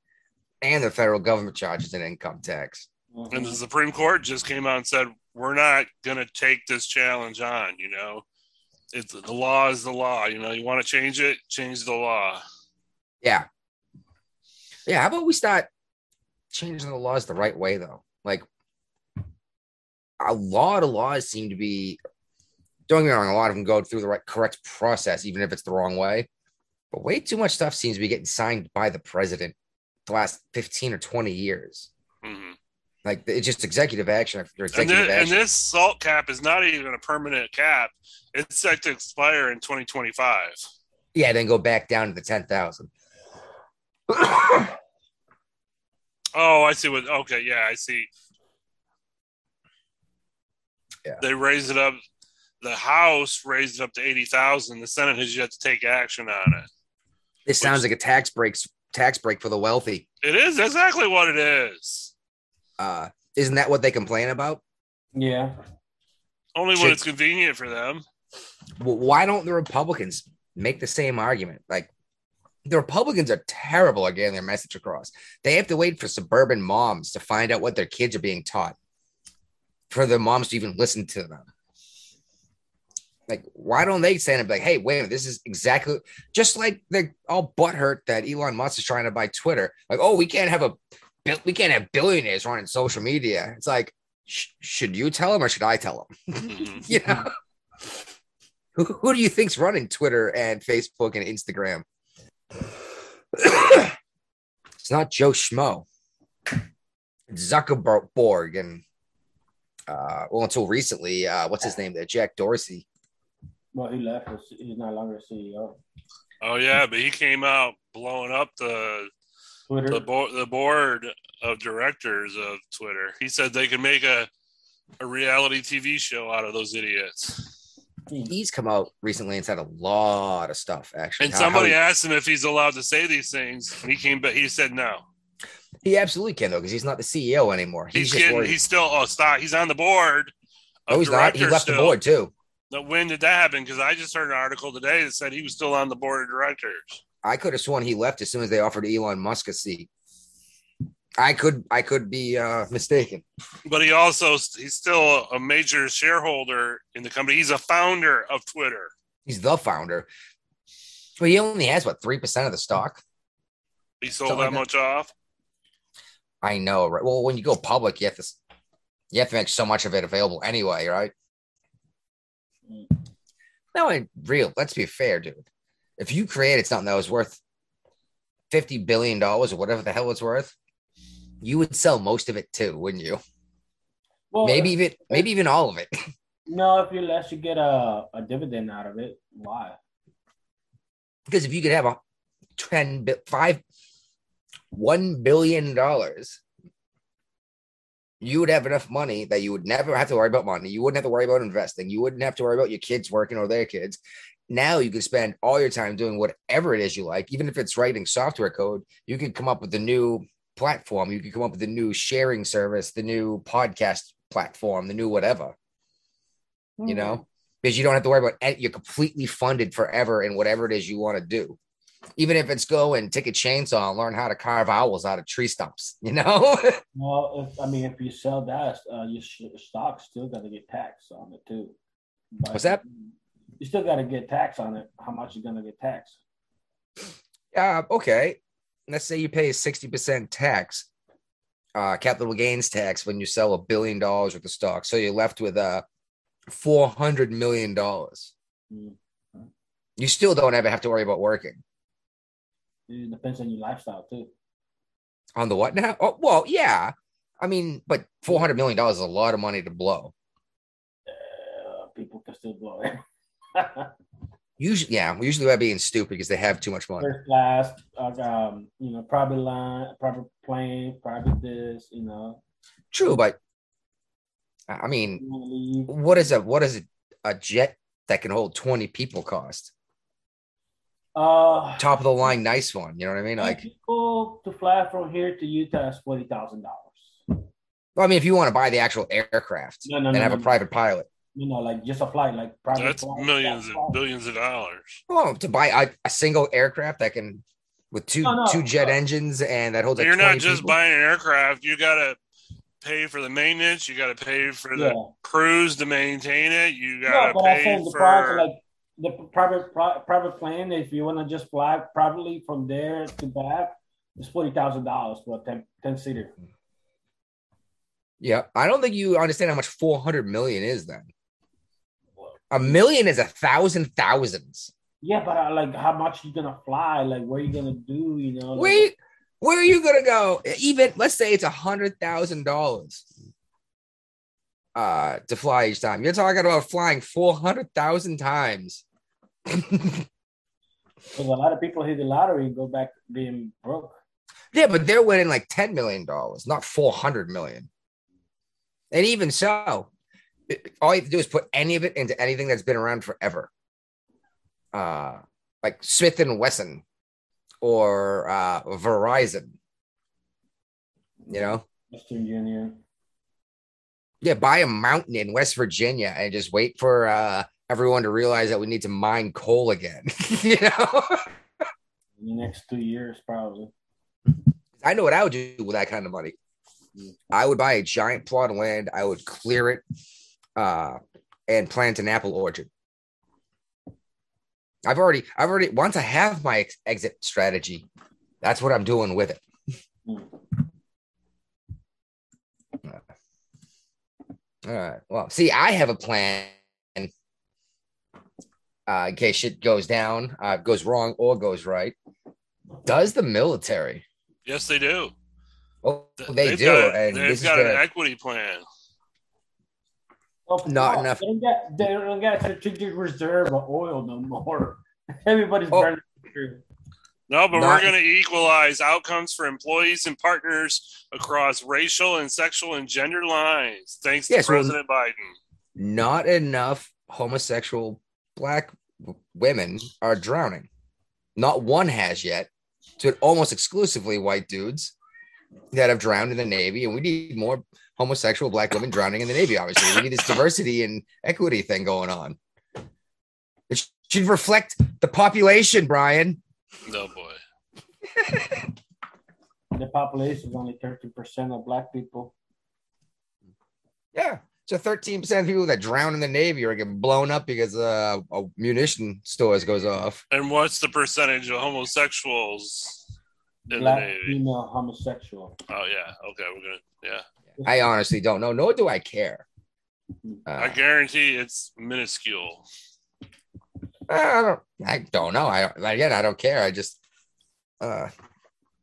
and the federal government charges an income tax. And the Supreme Court just came out and said, "We're not going to take this challenge on." You know, it's the law is the law. You know, you want to change it, change the law. Yeah. Yeah. How about we start changing the laws the right way, though? Like, a lot of laws seem to be, don't get me wrong, a lot of them go through the right, correct process, even if it's the wrong way. But way too much stuff seems to be getting signed by the president the last 15 or 20 years. Mhm. Like, it's just executive action after And, executive thi- and this salt cap is not even a permanent cap. It's set to expire in 2025. yeah, then go back down to the 10,000. Oh, I see what. Okay, yeah, I see. Yeah. They raised it up. The House raised it up to eighty thousand. The Senate has yet to take action on it. This sounds like a tax breaks tax break for the wealthy. It is exactly what it is. Uh, isn't that what they complain about? Yeah. Only when Should- it's convenient for them. Well, why don't the Republicans make the same argument? Like the Republicans are terrible at getting their message across. They have to wait for suburban moms to find out what their kids are being taught for the moms to even listen to them. Like, why don't they stand and be like, hey, wait a minute, this is exactly just like they're all butthurt that Elon Musk is trying to buy Twitter. Like, oh, we can't have a we can't have billionaires running social media. It's like, sh- should you tell them or should I tell them? Mhm. you know who, who do you think's running twitter and facebook and instagram it's not joe schmo It's zuckerberg and uh well until recently uh what's his name there jack dorsey Well, he left. He's no longer CEO. Oh yeah, but he came out blowing up the Twitter. the board the board of directors of Twitter. He said they could make a a reality TV show out of those idiots. Hmm. He's come out recently and said a lot of stuff. Actually, And How- somebody how asked him if he's allowed to say these things, and he came back. He said no. he, he absolutely can though because he's not the CEO anymore. He's, He's, just getting. He's still. Oh, stop. He's on the board. no, of he's not. He directors left the board too. Now, when did that happen? Because I just heard an article today that said he was still on the board of directors. I could have sworn he left as soon as they offered Elon Musk a seat. I could I could be uh, mistaken. But he also he's still a major shareholder in the company. He's a founder of Twitter. He's the founder, but he only has what three percent of the stock. He sold Something that like much off. I know, right? Well, when you go public, you have to you have to make so much of it available anyway, right? No, in real. Let's be fair, dude. If you created something that was worth fifty billion dollars or whatever the hell it's worth, you would sell most of it too, wouldn't you? Well, maybe even maybe even all of it. No, if you unless you get a, a dividend out of it, why? because if you could have a 10 bi- five one billion dollars you would have enough money that you would never have to worry about money you wouldn't have to worry about investing you wouldn't have to worry about your kids working or their kids now you can spend all your time doing whatever it is you like even if it's writing software code you can come up with a new platform you can come up with a new sharing service the new podcast platform the new whatever you know because you don't have to worry about any, you're completely funded forever in whatever it is you want to do even if it's go and take a chainsaw and learn how to carve owls out of tree stumps you know Well, if, I mean, if you sell that, uh, your sh- stock still got to get taxed on it too. But What's that? You still got to get tax on it. How much you gonna get taxed? uh, okay let's say you pay a 60% tax uh, capital gains tax when you sell a billion dollars worth of stock so you're left with uh, 400 million dollars Mm. you still don't ever have to worry about working It depends on your lifestyle too. on the what now oh, well yeah i mean but 400 million dollars is a lot of money to blow Uh, people can still blow it. Usually, yeah, usually by being stupid because they have too much money. First class, um, you know, private line, private plane, private this, you know. True, but I mean, You wanna leave. what is a what is a, a jet that can hold twenty people cost? Uh, Top of the line, nice one. You know what I mean? Like, people to fly from here to Utah is forty thousand dollars. well, I mean, if you want to buy the actual aircraft No, no, and no, have a private pilot, You know, like just a flight, like private. That's flight, millions flight. and billions of dollars. oh, to buy a, a single aircraft that can with two No, no, two jet uh, engines and that holds like You're not just people? buying an aircraft. You got to pay for the maintenance. You got to pay for the Yeah. crews to maintain it. You got to but pay the for. price, like the private pri- private plane. If you want to just fly privately from there to back, it's forty thousand dollars for a 10, 10 seater. Yeah, I don't think you understand how much four hundred million is. Then a million is a thousand thousands. Yeah, but uh, like, how much you gonna fly? Like, where you gonna do? You know, like, Where where are you gonna go? Even let's say it's a hundred thousand dollars uh to fly each time. You're talking about flying four hundred thousand times. 'cause a lot of people hit the lottery and go back being broke. yeah, but they're winning like ten million dollars, not four hundred million. And even so, it- all you have to do is put any of it into anything that's been around forever. Uh like Smith and Wesson or uh Verizon. You know? Western Union. Yeah, buy a mountain in West Virginia and just wait for uh, everyone to realize that we need to mine coal again. you know, In the next two years, probably. I know what I would do with that kind of money. I would buy a giant plot of land. I would clear it uh, and plant an apple orchard. I've already, I've already. Once I have my ex- exit strategy, that's what I'm doing with it. All right. Well, see, I have a plan uh, in case shit goes down, uh, goes wrong, or goes right. Does the military? Yes, they do. Oh, they They've do, got, and they've this is got an equity plan. Oh, Not no, enough. They don't got, they don't got strategic reserve of oil no more. Everybody's Oh. burning through. No, but Not- we're going to equalize outcomes for employees and partners across racial and sexual and gender lines, thanks to Yes, well- President Biden. not enough homosexual black women are drowning. Not one has yet. To almost exclusively white dudes that have drowned in the Navy, and we need more homosexual black women drowning in the Navy. Obviously, we need this diversity and equity thing going on. It should reflect the population, Brian. No boy. The population is only 13% of black people. Yeah. So 13% of people that drown in the Navy or get blown up because uh, a munition stores goes off. And what's the percentage of homosexuals in black the Navy? female homosexual. Oh yeah, okay, we're gonna yeah. I honestly don't know, nor do I care. I Uh, guarantee it's minuscule. I don't. I don't know. I don't- again, I don't care. I just uh,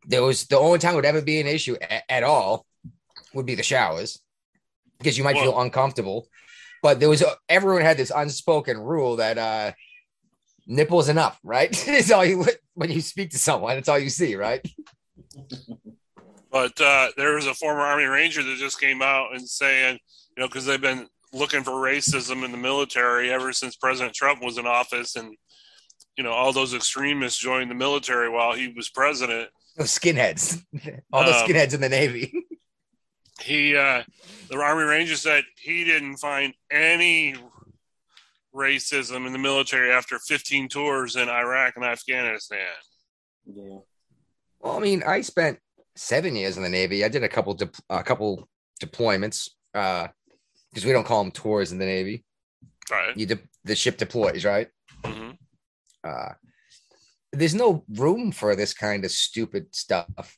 there was the only time would ever be an issue a- at all would be the showers because you might feel uncomfortable. But there was a, everyone had this unspoken rule that uh, nipples enough, right? it's all you when you speak to someone. It's all you see, right? But uh, there was a former Army Ranger that just came out and saying, you know, because they've been looking for racism in the military ever since President Trump was in office, and you know, all those extremists joined the military while he was president. Those skinheads, all the Um, skinheads in the Navy. He, uh, the Army Ranger said he didn't find any racism in the military after 15 tours in Iraq and Afghanistan. Yeah. Well, I mean, I spent seven years in the Navy. I did a couple de- a couple deployments uh because we don't call them tours in the Navy. Right. You de- the ship deploys, right? hmm Uh there's no room for this kind of stupid stuff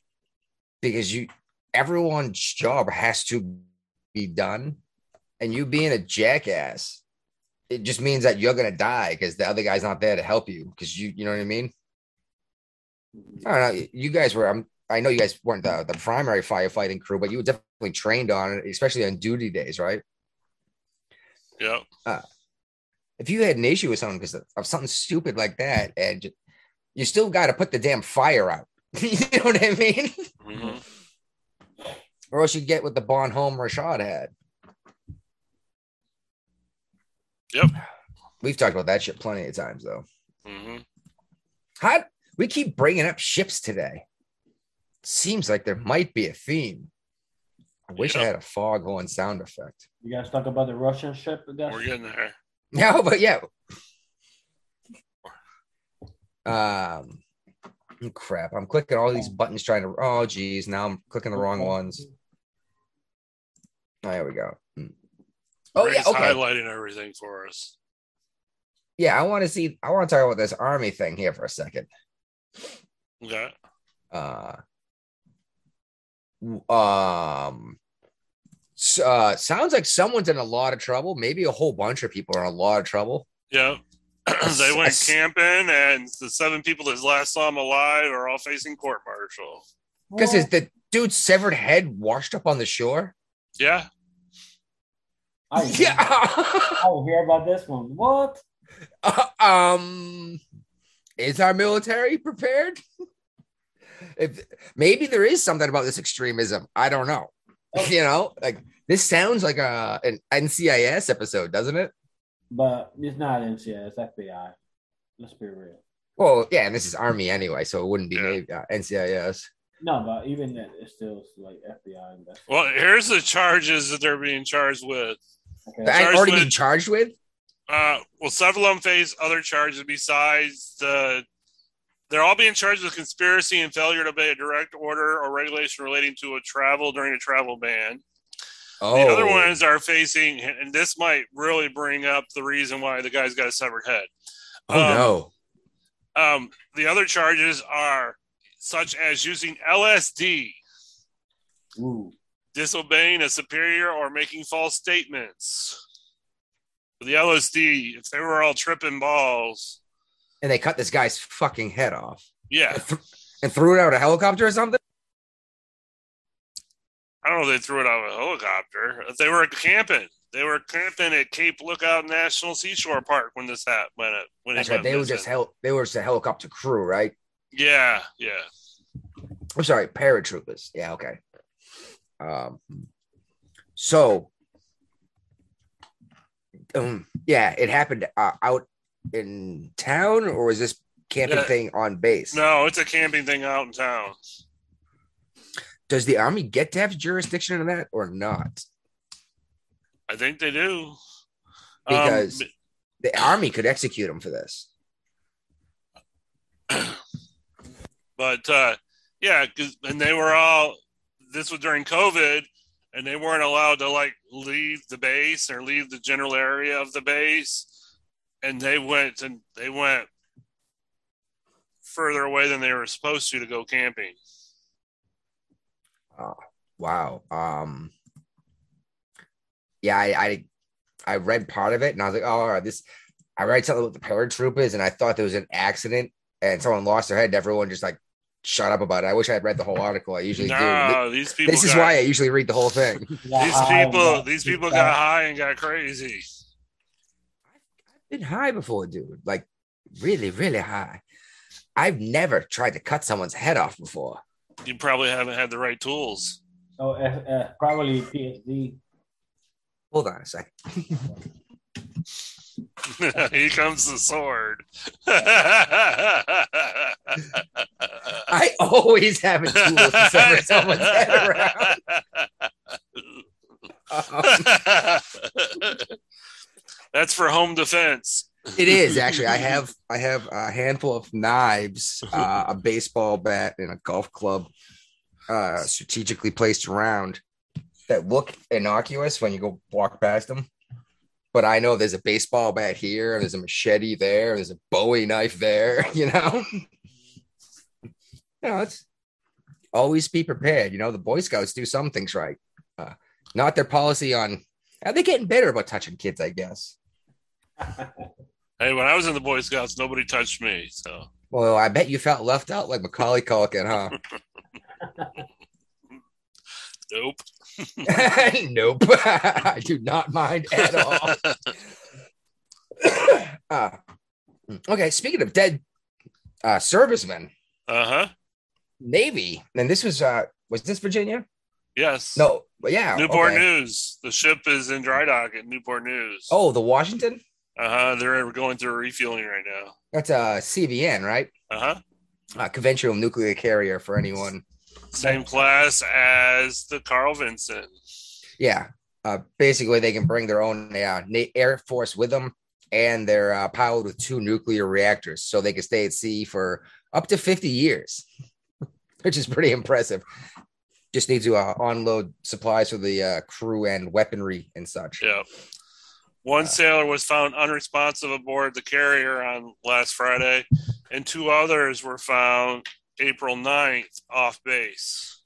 because you everyone's job has to be done and you being a jackass it just means that you're gonna die because the other guy's not there to help you because you you know what I mean. I don't know. You guys were. I'm. I know you guys weren't the, the primary firefighting crew, but you were definitely trained on it, especially on duty days, right? Yep. If you had an issue with someone because of, of something stupid like that, and ju- you still got to put the damn fire out. you know what I mean? hmm Or else you get what the Bonhomme Richard had. Yep. We've talked about that shit plenty of times, though. hmm How we keep bringing up ships today. Seems like there might be a theme. I wish I had a foghorn sound effect. You guys talk about the Russian ship? Gus? We're getting there. No, but yeah. Um, crap. I'm clicking all these buttons trying to. Oh, geez. Now I'm clicking the wrong ones. Oh, there we go. Hmm. Oh, yeah. Okay. highlighting everything for us. Yeah. I want to see. I want to talk about this army thing here for a second. Okay. Uh, um, uh, sounds like someone's in a lot of trouble. Maybe a whole bunch of people are in a lot of trouble. Yeah. they went Yes. camping, and the seven people that last saw him alive are all facing court martial. Because is the dude's severed head washed up on the shore? Yeah. I, Yeah. I will hear about this one. What? Uh, um, is our military prepared? if maybe there is something about this extremism, I don't know. You know, like this sounds like a an NCIS episode, doesn't it? But it's not NCIS, FBI. Let's be real. Well, yeah, and this is Army anyway, so it wouldn't be Yeah. Uh, NCIS. No, but even that, it's still like FBI. Well, here's the charges that they're being charged with. Okay. That Charged already with- been charged with. Uh, well, several of them face other charges besides the. They're all being charged with conspiracy and failure to obey a direct order or regulation relating to a travel during a travel ban. Oh, The other ones are facing, and this might really bring up the reason why the guy's got a severed head. Oh Um, no. Um, the other charges are such as using LSD, Ooh. disobeying a superior, or making false statements. The LSD, if they were all tripping balls, And they cut this guy's fucking head off yeah, and threw it out a helicopter or something. I don't know if they threw it out of a helicopter. They were camping, they were camping at Cape Lookout National Seashore Park when this happened. When it when That's it right. They were just hel- they were just a helicopter crew, right? Yeah, yeah. I'm sorry, paratroopers. Yeah, okay. Um, so, um, yeah, it happened uh, out in town, or is this camping Yeah. thing on base? No, it's a camping thing out in town. Does the army get to have jurisdiction in that or not? I think they do. Because Um, the army could execute them for this. but uh, yeah, and they were all. This was during COVID, and they weren't allowed to like leave the base or leave the general area of the base, and they went and they went further away than they were supposed to to go camping. Wow. Um. Yeah, I, I I read part of it and I was like, oh, all right, this. I read something about the paratroopers and I thought there was an accident and someone lost their head. And everyone just like shut up about it. I wish I had read the whole article. I usually No, do. these people. This is why I usually read the whole thing. these people. These people got high and got crazy. Been high before, dude. Like really, really high. I've never tried to cut someone's head off before. You probably haven't had the right tools. Oh, uh, uh, probably PhD. Hold on a second. Here comes the sword. I always have a tool to sever someone's head around. Um, That's for home defense. It is actually. I have I have a handful of knives, uh, a baseball bat, and a golf club, uh, strategically placed around that look innocuous when you go walk past them. But I know there's a baseball bat here, and there's a machete there, and there's a Bowie knife there. You know, you know, it's always be prepared. You know, the Boy Scouts do some things right, uh, not their policy on. Are they getting better about touching kids? I guess. Hey, when I was in the Boy Scouts, nobody touched me. So Well, I bet you felt left out like Macaulay Culkin, huh? nope. nope. I do not mind at all. Uh, okay, speaking of dead uh, servicemen, Uh huh. Navy, and this was uh was this Virginia? Yes. No, but yeah. Newport okay. News. The ship is in dry dock at Newport News. Oh, the Washington? Uh huh. They're going through refueling right now. That's uh CVN, right? Uh huh. Uh, conventional nuclear carrier for anyone. Same class as the Carl Vinson. Yeah. Uh, basically, they can bring their own uh, Air Force with them, and they're uh, powered with two nuclear reactors, so they can stay at sea for up to 50 years, which is pretty impressive. Just need to uh, unload supplies for the uh, crew and weaponry and such. Yep. One sailor was found unresponsive aboard the carrier on last Friday, and two others were found April 9th off base.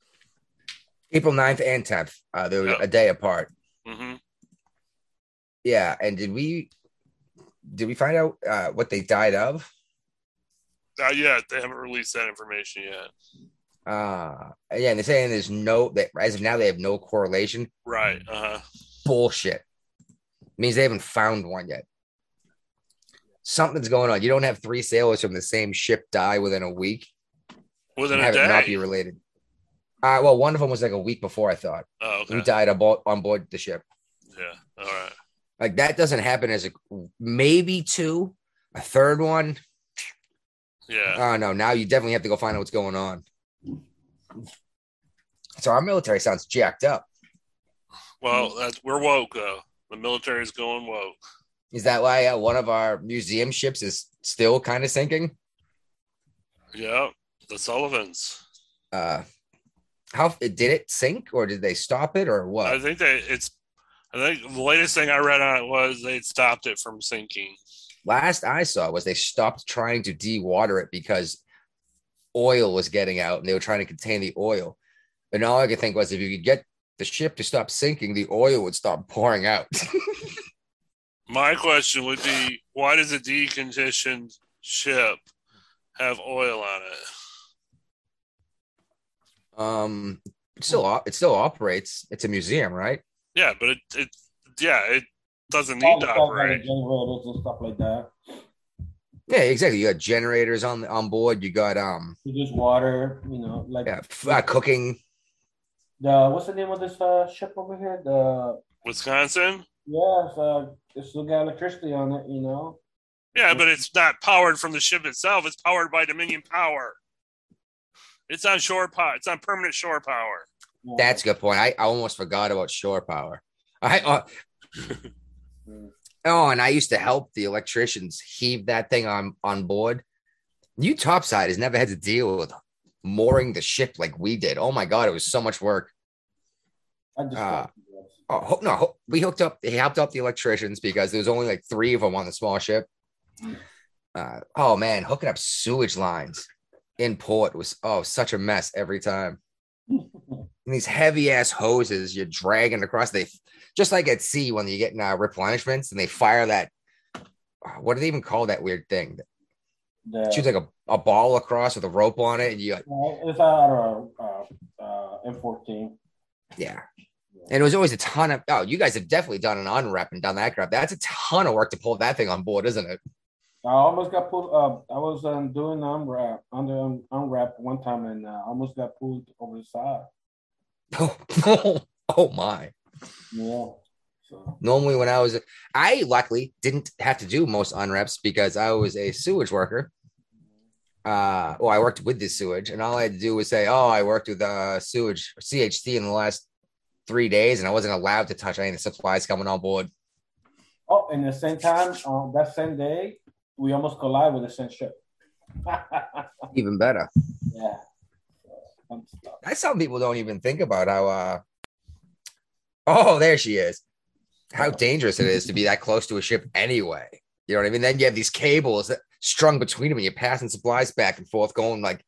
April 9th and 10th, uh, they were Yep. a day apart. hmm Yeah, and did we did we find out uh, what they died of? Not yet. They haven't released that information yet. Uh, yeah, and they're saying there's no that as of now they have no correlation. Right. Uh huh. bullshit. Means they haven't found one yet. Something's going on. You don't have three sailors from the same ship die within a week Within and a have it not be related. Uh, well, one of them was like a week before I thought. Oh, He okay. died aboard on board the ship. Yeah. All right. Like that doesn't happen as a maybe two, a third one. Yeah. Oh no! Now you definitely have to go find out what's going on. So our military sounds jacked up. Well, that's, we're woke though. The military is going woke. Is that why uh, one of our museum ships is still kind of sinking? Yeah. The Sullivans. uh how did it sink or did they stop it or what I think that it's. I think the latest thing I read on it was they'd stopped it from sinking. last i saw was they stopped trying to dewater it because oil was getting out and they were trying to contain the oil and all i could think was if you could get the ship to stop sinking the oil would stop pouring out My question would be, why does a deconditioned ship have oil on it? um it still it still operates it's a museum right Yeah, but it, it yeah, it doesn't need the to operate. generators and stuff like that. Yeah, exactly. You got generators on on board. You got um You just water, you know, like yeah, f- uh, cooking. The what's the name of this uh, ship over here? The Wisconsin. yeah, it's, uh, it's still got electricity on it, you know. Yeah, but it's not powered from the ship itself. It's powered by Dominion Power. It's on shore power. It's on permanent shore power. That's a good point. I, I almost forgot about shore power. I uh, oh, and I used to help the electricians heave that thing on on board. You topside has never had to deal with mooring the ship like we did. Oh my god, it was so much work. Uh, oh no, ho- we hooked up. He helped up the electricians because there was only like three of them on the small ship. Uh, oh man, hooking up sewage lines in port was oh such a mess every time. And these heavy ass hoses you're dragging across. They just like at sea when you get uh, replenishments and they fire that. What do they even call that weird thing? The, Shoots like a, a ball across with a rope on it, and you Uh, it's out of uh, uh, M14. Yeah. And it was always a ton of oh, you guys have definitely done an UNREP and done that crap. That's a ton of work to pull that thing on board, isn't it? I almost got pulled. Uh, I was um, doing UNREP under un- UNREP one time, and uh, almost got pulled over the side. oh my. Yeah. Normally when I was I luckily didn't have to do most UNREPs because I was a sewage worker. Uh well, I worked with the sewage, and all I had to do was say, Oh, I worked with uh sewage CHT in the last three days, and I wasn't allowed to touch any of the supplies coming on board. Oh, and the same time, um, that same day, we almost collide with the same ship. Even better. yeah. That's some people don't even think about how uh oh there she is. How dangerous it is to be that close to a ship anyway. You know what I mean? Then you have these cables that strung between them and you're passing supplies back and forth going like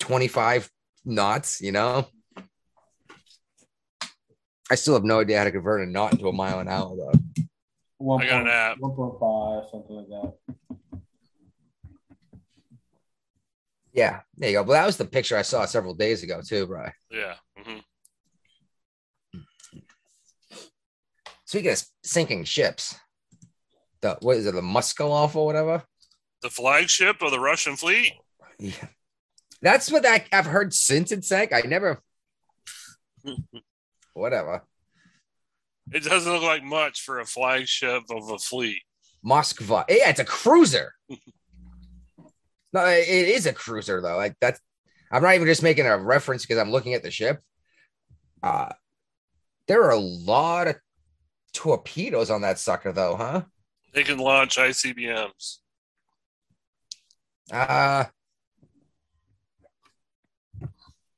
25 knots, you know? I still have no idea how to convert a knot into a mile an hour though. One I got an app. 1.5, something like that. Yeah, there you go. But that was the picture I saw several days ago too, bro. Yeah. hmm Speaking of sinking ships, the what is it, the Muskalov or whatever? The flagship of the Russian fleet. Yeah. That's what I, I've heard since it sank. I never, whatever. It doesn't look like much for a flagship of a fleet. Moskva. Yeah, it's a cruiser. no, it it is a cruiser though. Like that's. I'm not even just making a reference because I'm looking at the ship. Uh, there are a lot of torpedoes on that sucker though, huh? They can launch ICBMs. Uh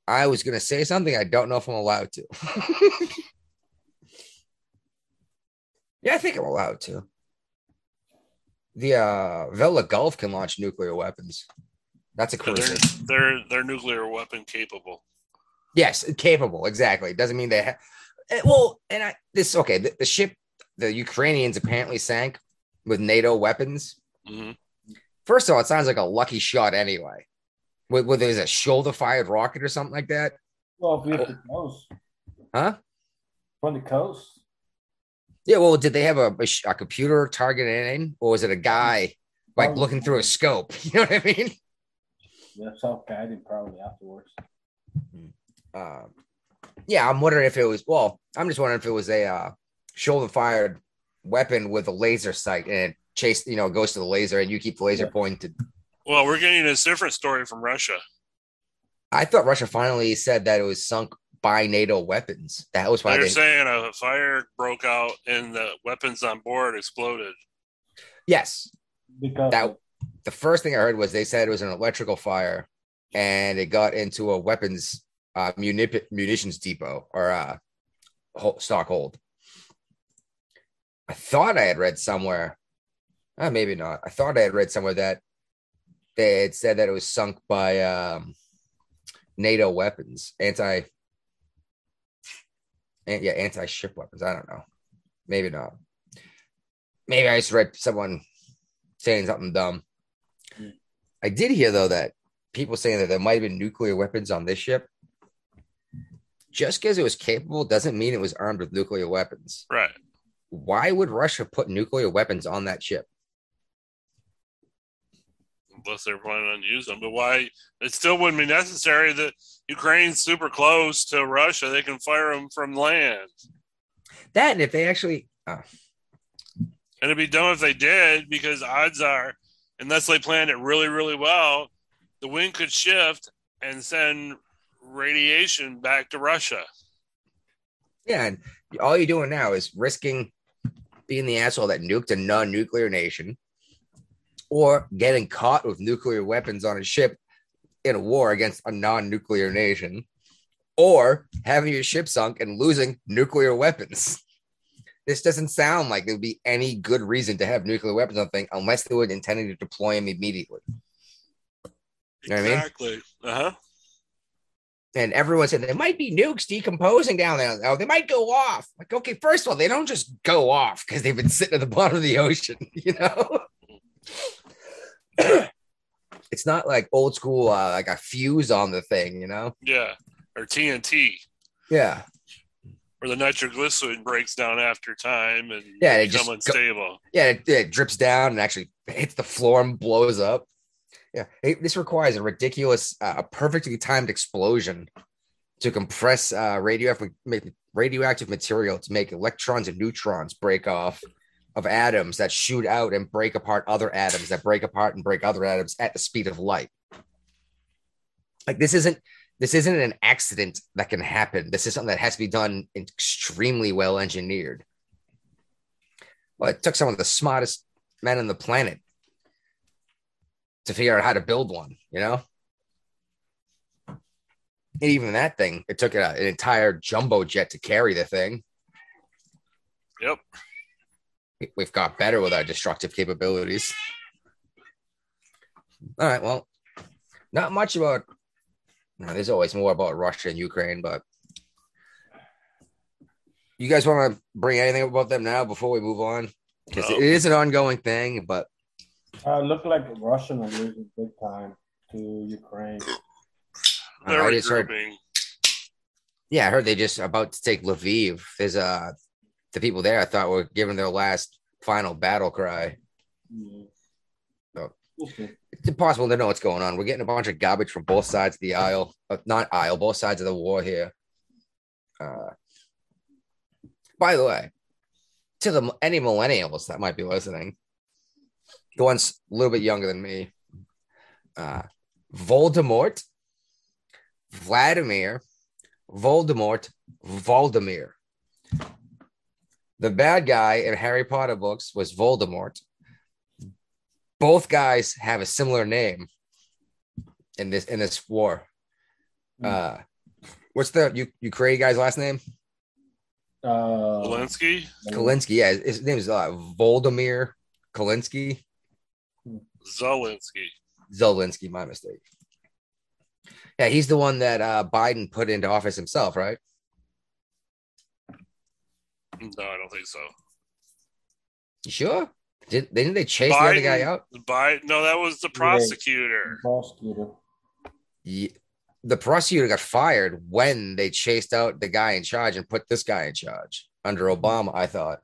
I was gonna say something. I don't know if I'm allowed to. yeah, I think I'm allowed to. The uh Vella Gulf can launch nuclear weapons. That's a They're, cruiser. they're they're nuclear weapon capable. Yes, capable. Exactly. Doesn't mean they have. Well, and I this okay. The, the ship, the Ukrainians apparently sank with NATO weapons. hmm First of all, it sounds like a lucky shot anyway. With, with there's a shoulder fired rocket or something like that, Well, if you're the coast, huh? from the coast, Yeah. Well, did they have a, a, a computer targeted in, or was it a guy like looking through a scope? You know what I mean? yeah, self guided probably afterwards. Um, yeah, I'm wondering if it was. Well, I'm just wondering if it was a uh, shoulder fired weapon with a laser sight and it chase, you know, goes to the laser and you keep the laser pointed. Well, we're getting a different story from Russia. I thought Russia finally said that it was sunk by NATO weapons. That was why They're they. saying a fire broke out and the weapons on board exploded. yes, Because that the first thing I heard was they said it was an electrical fire, and it got into a weapons uh, munip- munitions depot or uh, stock hold. I thought I had read somewhere, uh, maybe not. I thought I had read somewhere that they had said that it was sunk by um, NATO weapons, anti, and yeah, anti ship weapons. I don't know, maybe not. Maybe I just read someone saying something dumb. I did hear though that people saying that there might have been nuclear weapons on this ship. Just because it was capable doesn't mean it was armed with nuclear weapons. Right. Why would Russia put nuclear weapons on that ship? unless they're planning on using them. But why? It still wouldn't be necessary that Ukraine's super close to Russia. They can fire them from land. That and if they actually, oh, And it'd be dumb if they did because odds are, unless they planned it really, really well, the wind could shift and send radiation back to Russia. yeah, and all you're doing now is risking being the asshole that nuked a non-nuclear nation, or getting caught with nuclear weapons on a ship in a war against a non-nuclear nation, or having your ship sunk and losing nuclear weapons. This doesn't sound like there would be any good reason to have nuclear weapons on the thing unless they were intending to deploy them immediately. You know what I mean? Exactly. Uh huh. And everyone said there might be nukes decomposing down there. Oh, they might go off. Like, okay, first of all, they don't just go off because they've been sitting at the bottom of the ocean, you know? it's not like old school, uh, like a fuse on the thing, you know? Yeah. Or TNT, Yeah. where the nitroglycerin breaks down after time and Yeah, it become just go- unstable. Yeah, it, it drips down and actually hits the floor and blows up. Yeah, this requires a ridiculous, uh, a perfectly timed explosion to compress uh, radioactive radioactive material to make electrons and neutrons break off of atoms that shoot out and break apart other atoms that break apart and break other atoms at the speed of light. Like this isn't this isn't an accident that can happen. This is something that has to be done extremely well engineered. Well, it took some of the smartest men on the planet to figure out how to build one, you know? And even that thing, it took a, an entire jumbo jet to carry the thing. Yep. We- We've got better with our destructive capabilities. All right, well, not much about. no, there's always more about Russia and Ukraine, but you guys want to bring anything about them now before we move on? Because No. it um, is an ongoing thing, but Uh, look like Russia are losing big time to Ukraine. They're I just heard, regrouping. yeah, I heard they just about to take Lviv. There's uh the people there I thought were giving their last final battle cry. Yeah. So We'll it's impossible to know what's going on. We're getting a bunch of garbage from both sides of the aisle, uh, not aisle, both sides of the war here. Uh, by the way, to the any millennials that might be listening, the ones a little bit younger than me, uh, Voldemort, Vladimir, Voldemort, Voldemir. The bad guy in Harry Potter books was Voldemort both guys have a similar name in this in this war. Uh, what's the U- Ukraine guy's last name? Uh, Zelensky, Kalinsky. Yeah, his, his name is uh, Voldemir Kalinsky. Zelensky. Zelensky, my mistake. Yeah, he's the one that uh, Biden put into office himself, right? No, I don't think so. You sure? Did, didn't they chase the other guy out? Biden, no, that was the prosecutor. prosecutor. Yeah. The prosecutor got fired when they chased out the guy in charge and put this guy in charge under Obama. I thought.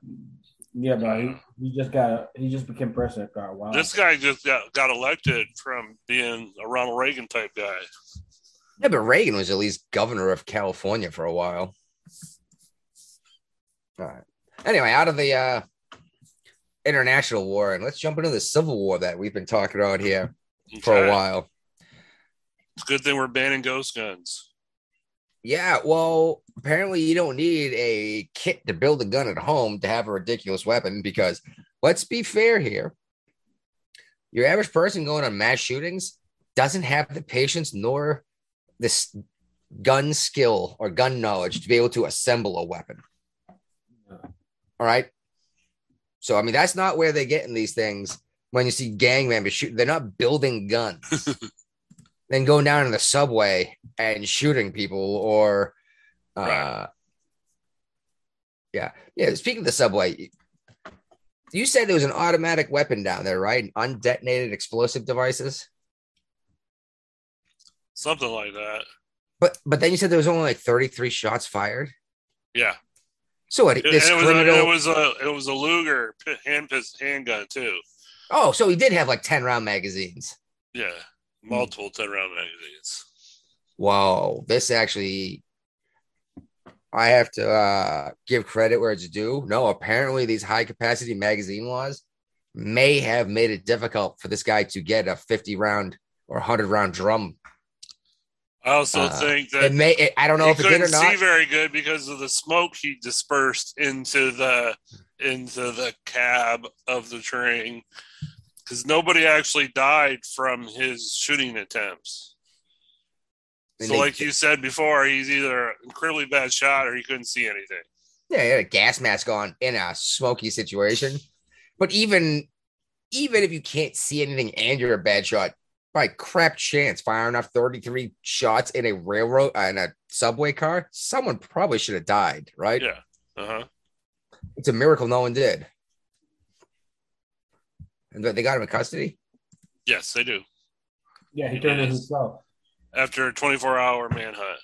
Yeah, but he, he just got he just became president after a while. This guy just got, got elected from being a Ronald Reagan type guy. Yeah, but Reagan was at least governor of California for a while. All right. Anyway, out of the uh, international war, and let's jump into the civil war that we've been talking about here for a while. It's a good thing we're banning ghost guns. Yeah, well, apparently you don't need a kit to build a gun at home to have a ridiculous weapon because let's be fair here. Your average person going on mass shootings doesn't have the patience nor this gun skill or gun knowledge to be able to assemble a weapon. All right. So, I mean, that's not where they're getting these things when you see gang members shooting. They're not building guns, then going down in the subway and shooting people or, uh, Right. yeah. Yeah. Speaking of the subway, you said there was an automatic weapon down there, right? Undetonated explosive devices. Something like that. But but then you said there was only like 33 shots fired. Yeah. So what, It, this it was, criminal? a, it was a it was a Luger hand handgun too. oh, so he did have like 10 round magazines. Yeah, multiple 10 round magazines. Whoa, this actually, I have to uh, give credit where it's due. No, apparently these high capacity magazine laws may have made it difficult for this guy to get a 50 round or 100 round drum. I also Uh, think that It may, it, I don't know if it did or couldn't see very good because of the smoke he dispersed into the into the cab of the train. Because nobody actually died from his shooting attempts. And So, they- like you said before, he's either an incredibly bad shot or he couldn't see anything. Yeah, he had a gas mask on in a smoky situation. But even even if you can't see anything and you're a bad shot, by crap chance firing off 33 shots in a railroad uh, in a subway car, someone probably should have died, right? Yeah. Uh huh. It's a miracle no one did. And they got him in custody. Yes, they do. Yeah, he turned it himself. After a 24 hour manhunt.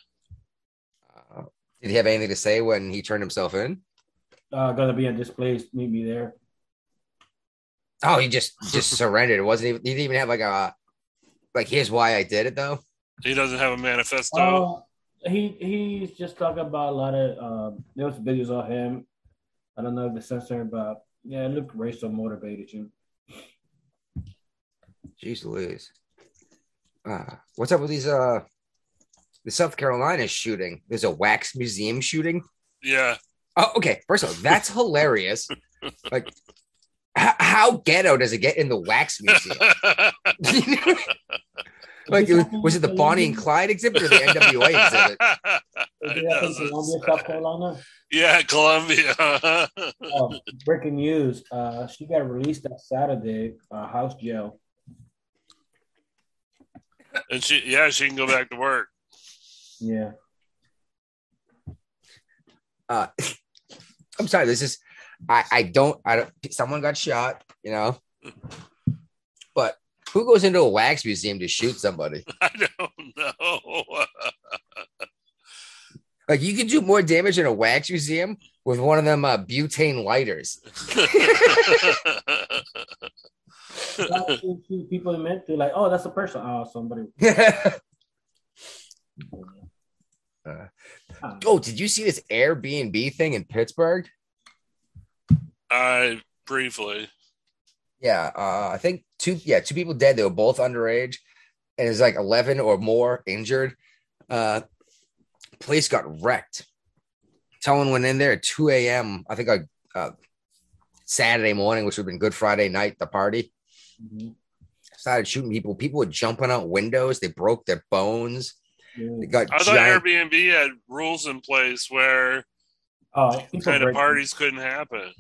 Uh, did he have anything to say when he turned himself in? Uh, gonna be in this place. Meet me there. Oh, he just just surrendered. It wasn't even he didn't even have like a like here's why I did it though. He doesn't have a manifesto. Uh, he he's just talking about a lot of um, there was videos of him. I don't know if the censor, but yeah, it looked racial motivated. You. Jeez Louise. Uh, what's up with these uh the South Carolina shooting? There's a wax museum shooting. yeah. Oh, okay. First of all, that's hilarious. Like h- how ghetto does it get in the wax museum? like it was, was it the Bonnie and Clyde exhibit or the NWA exhibit? Is it up in Columbia, South Carolina? Yeah, Columbia. Oh, breaking news. Uh, she got released that Saturday. Uh, house jail. And she, yeah, she can go back to work. Yeah. Uh, I'm sorry. This is I I don't I don't. Someone got shot, you know. But who goes into a wax museum to shoot somebody? I don't know. Like you can do more damage in a wax museum with one of them uh, butane lighters. That's who- who people meant to like. Oh, that's a person. Oh, somebody. Uh, oh, did you see this Airbnb thing in Pittsburgh? I briefly. Yeah, uh, I think two. Yeah, two people dead. They were both underage, and it's like eleven or more injured. Uh, place got wrecked. Someone went in there at two a.m. I think like uh, Saturday morning, which would have been Good Friday night, the party. Mhm. Started shooting people. People were jumping out windows. They broke their bones. They got I thought giant. Airbnb had rules in place where people kind of break- parties couldn't happen.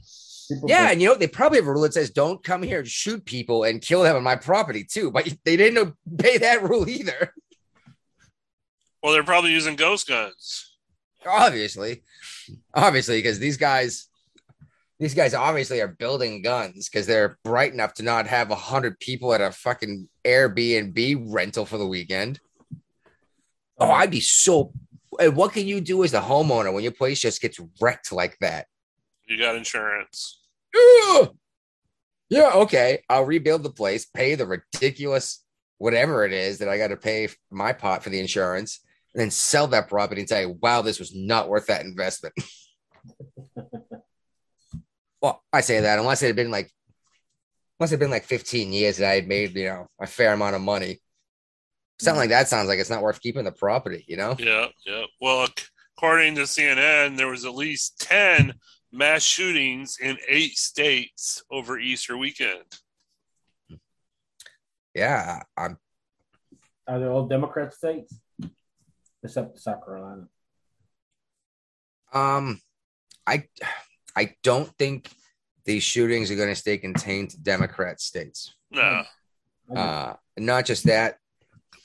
people Yeah, break- and you know they probably have a rule that says don't come here and shoot people and kill them on my property too. But they didn't obey that rule either. Well, they're probably using ghost guns. Obviously, obviously, because these guys, these guys obviously are building guns because they're bright enough to not have a hundred people at a fucking Airbnb rental for the weekend. Oh, um, I'd be so. And what can you do as the homeowner when your place just gets wrecked like that? You got insurance. Ugh! Yeah, okay. I'll rebuild the place, pay the ridiculous whatever it is that I got to pay my pot for the insurance, and then sell that property and say, wow, this was not worth that investment. well, I say that unless it had been like, unless it had been like 15 years that I had made, you know, a fair amount of money. Something like that sounds like it's not worth keeping the property, you know? Yeah, yeah. Well, according to CNN, there was at least 10 mass shootings in eight states over Easter weekend. Yeah, I'm Are they all Democrat states? Except South Carolina. Um, I I don't think these shootings are going to stay contained to Democrat states. No. Uh, not just that.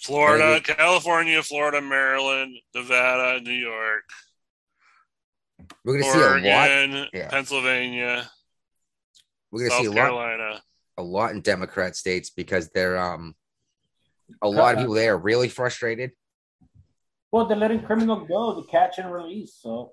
Florida, California, Florida, Maryland, Nevada, New York, We're going to see a lot. Oregon, yeah. Pennsylvania, We're going to see a lot, Carolina. a lot in Democrat states because they're um, a lot of people there are really frustrated. Well, they're letting criminals go to catch and release. So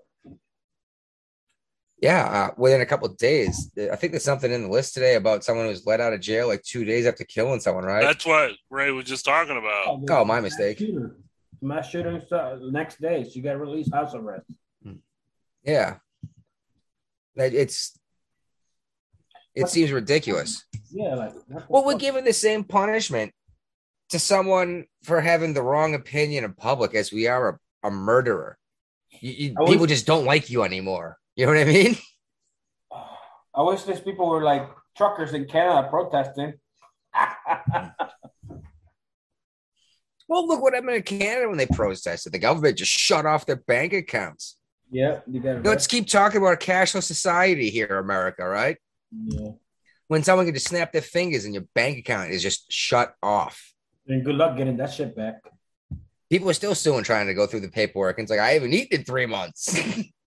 Yeah, uh, within a couple of days. I think there's something in the list today about someone who was let out of jail like two days after killing someone, right? That's what Ray was just talking about. Oh, my mistake. Shooter. Mass shooting uh, the next day. She got released house arrest. Yeah. That it's it seems ridiculous. Yeah, like what the Well, we're fuck? giving the same punishment to someone for having the wrong opinion in public as we are a, a murderer. You, you- people just don't like you anymore. You know what I mean? I wish these people were like truckers in Canada protesting. Well, look what happened in Canada when they protested. The government just shut off their bank accounts. yeah, you got it. Let's keep talking about a cashless society here, America, right? Yeah. When someone can just snap their fingers and your bank account is just shut off. And good luck getting that shit back. People are still suing trying to go through the paperwork. And it's like, I haven't eaten in three months.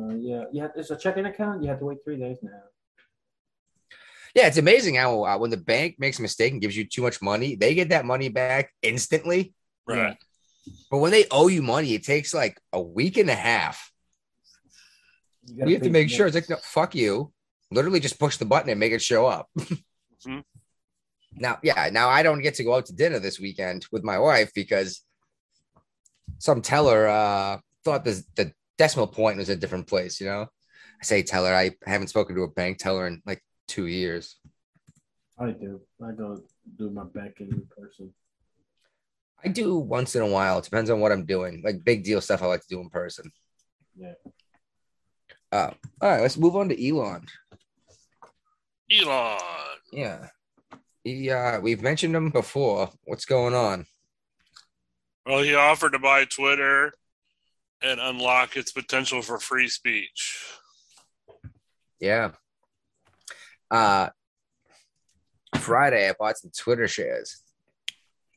Uh, yeah, yeah. It's a checking account. You have to wait three days now. yeah, it's amazing how uh, when the bank makes a mistake and gives you too much money, they get that money back instantly. Right. But when they owe you money, it takes like a week and a half. You, You have to make sure it's like, no, fuck you. Literally just push the button and make it show up. Mhm. Now, yeah, now I don't get to go out to dinner this weekend with my wife because some teller uh, thought this, the decimal point was a different place, you know? I say teller, I haven't spoken to a bank teller in like two years. I do. I go do my banking in person. I do once in a while. It depends on what I'm doing. Like big deal stuff I like to do in person. Yeah. Uh, all right, let's move on to Elon. Elon. Yeah. He, uh, we've mentioned him before. What's going on? Well, he offered to buy Twitter and unlock its potential for free speech. Yeah. Uh, Friday, I bought some Twitter shares,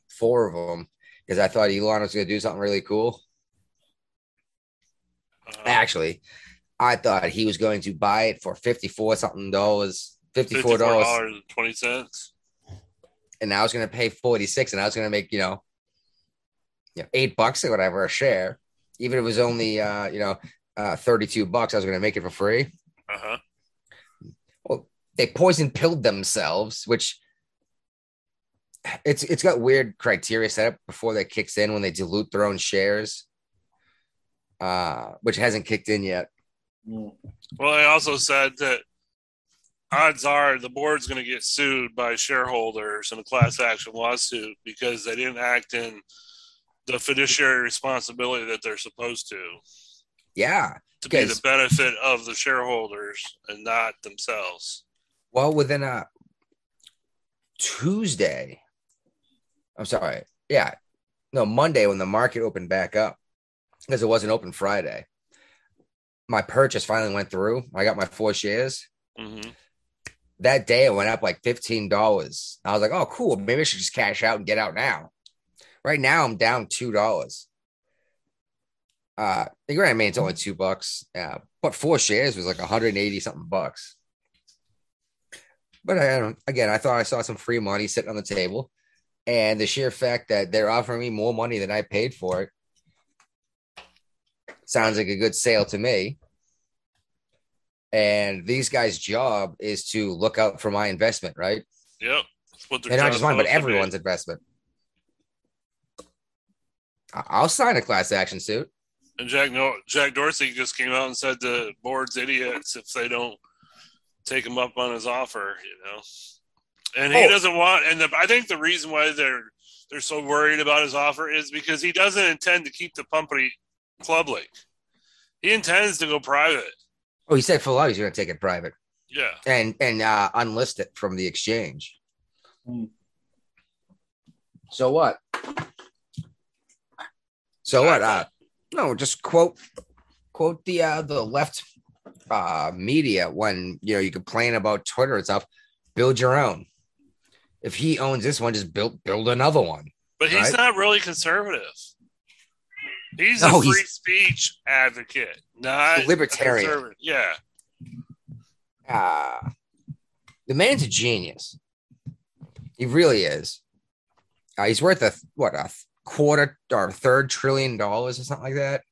four of them, because I thought Elon was going to do something really cool. Uh, Actually, I thought he was going to buy it for 54 something dollars, $54, $54.20. and I was going to pay 46 and I was going to make, you know, you know, eight bucks or whatever a share. Even if it was only, uh, you know, uh, 32 bucks, I was going to make it for free. Uh-huh. well, they poison pilled themselves, which it's it's got weird criteria set up before that kicks in when they dilute their own shares, uh, which hasn't kicked in yet. Well, they also said that odds are the board's going to get sued by shareholders in a class action lawsuit because they didn't act in the fiduciary responsibility that they're supposed to Yeah. to be the benefit of the shareholders and not themselves. Well, within a Tuesday, I'm sorry. Yeah. No, Monday when the market opened back up because it wasn't open Friday. My purchase finally went through. I got my four shares. hmm that day it went up like $15. I was like, oh, cool. Maybe I should just cash out and get out now. Right now I'm down $2. Uh, the grand I mean, it's only two bucks. Yeah, but four shares was like 180 something bucks. But I don't, again, I thought I saw some free money sitting on the table, and the sheer fact that they're offering me more money than I paid for it sounds like a good sale to me. And these guys' job is to look out for my investment, right? Yep. That's what their And not just mine, but supposed to be. everyone's investment. I- I'll sign a class action suit. And Jack no- Jack Dorsey just came out and said the board's idiots if they don't take him up on his offer, you know. And he Oh. doesn't want. And the, I think the reason why they're they're so worried about his offer is because he doesn't intend to keep the company public. He intends to go private. Oh, he said for life he's going to take it private Yeah. and and uh, unlist it from the exchange. Hmm. So what? So what? Uh, no, just quote quote the uh, the left uh, media when you know you complain about Twitter and stuff. Build your own. If he owns this one, just build build another one. But he's Right. not really conservative. He's No, a free he's- speech advocate, not Libertarian. Yeah. uh the man's a genius. He really is. Uh, he's worth a what a quarter or third trillion dollars or something like that.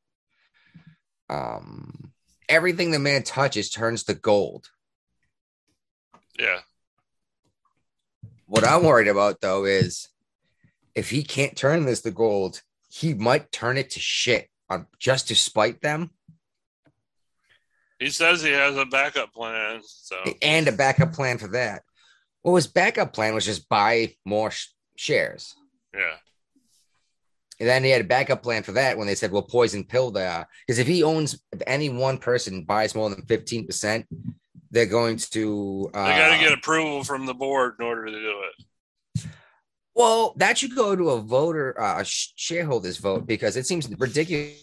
Um, everything the man touches turns to gold. Yeah. What I'm worried about though is if he can't turn this to gold, he might turn it to shit on just to spite them He says he has a backup plan. So and a backup plan for that. Well, his backup plan was just buy more sh- shares. yeah. And then he had a backup plan for that when they said, well, poison pill there. Because if he owns, if any one person buys more than 15%, they're going to. Uh, They got to get approval from the board in order to do it. Well, that should go to a voter, uh, a sh- shareholders vote because it seems ridiculous.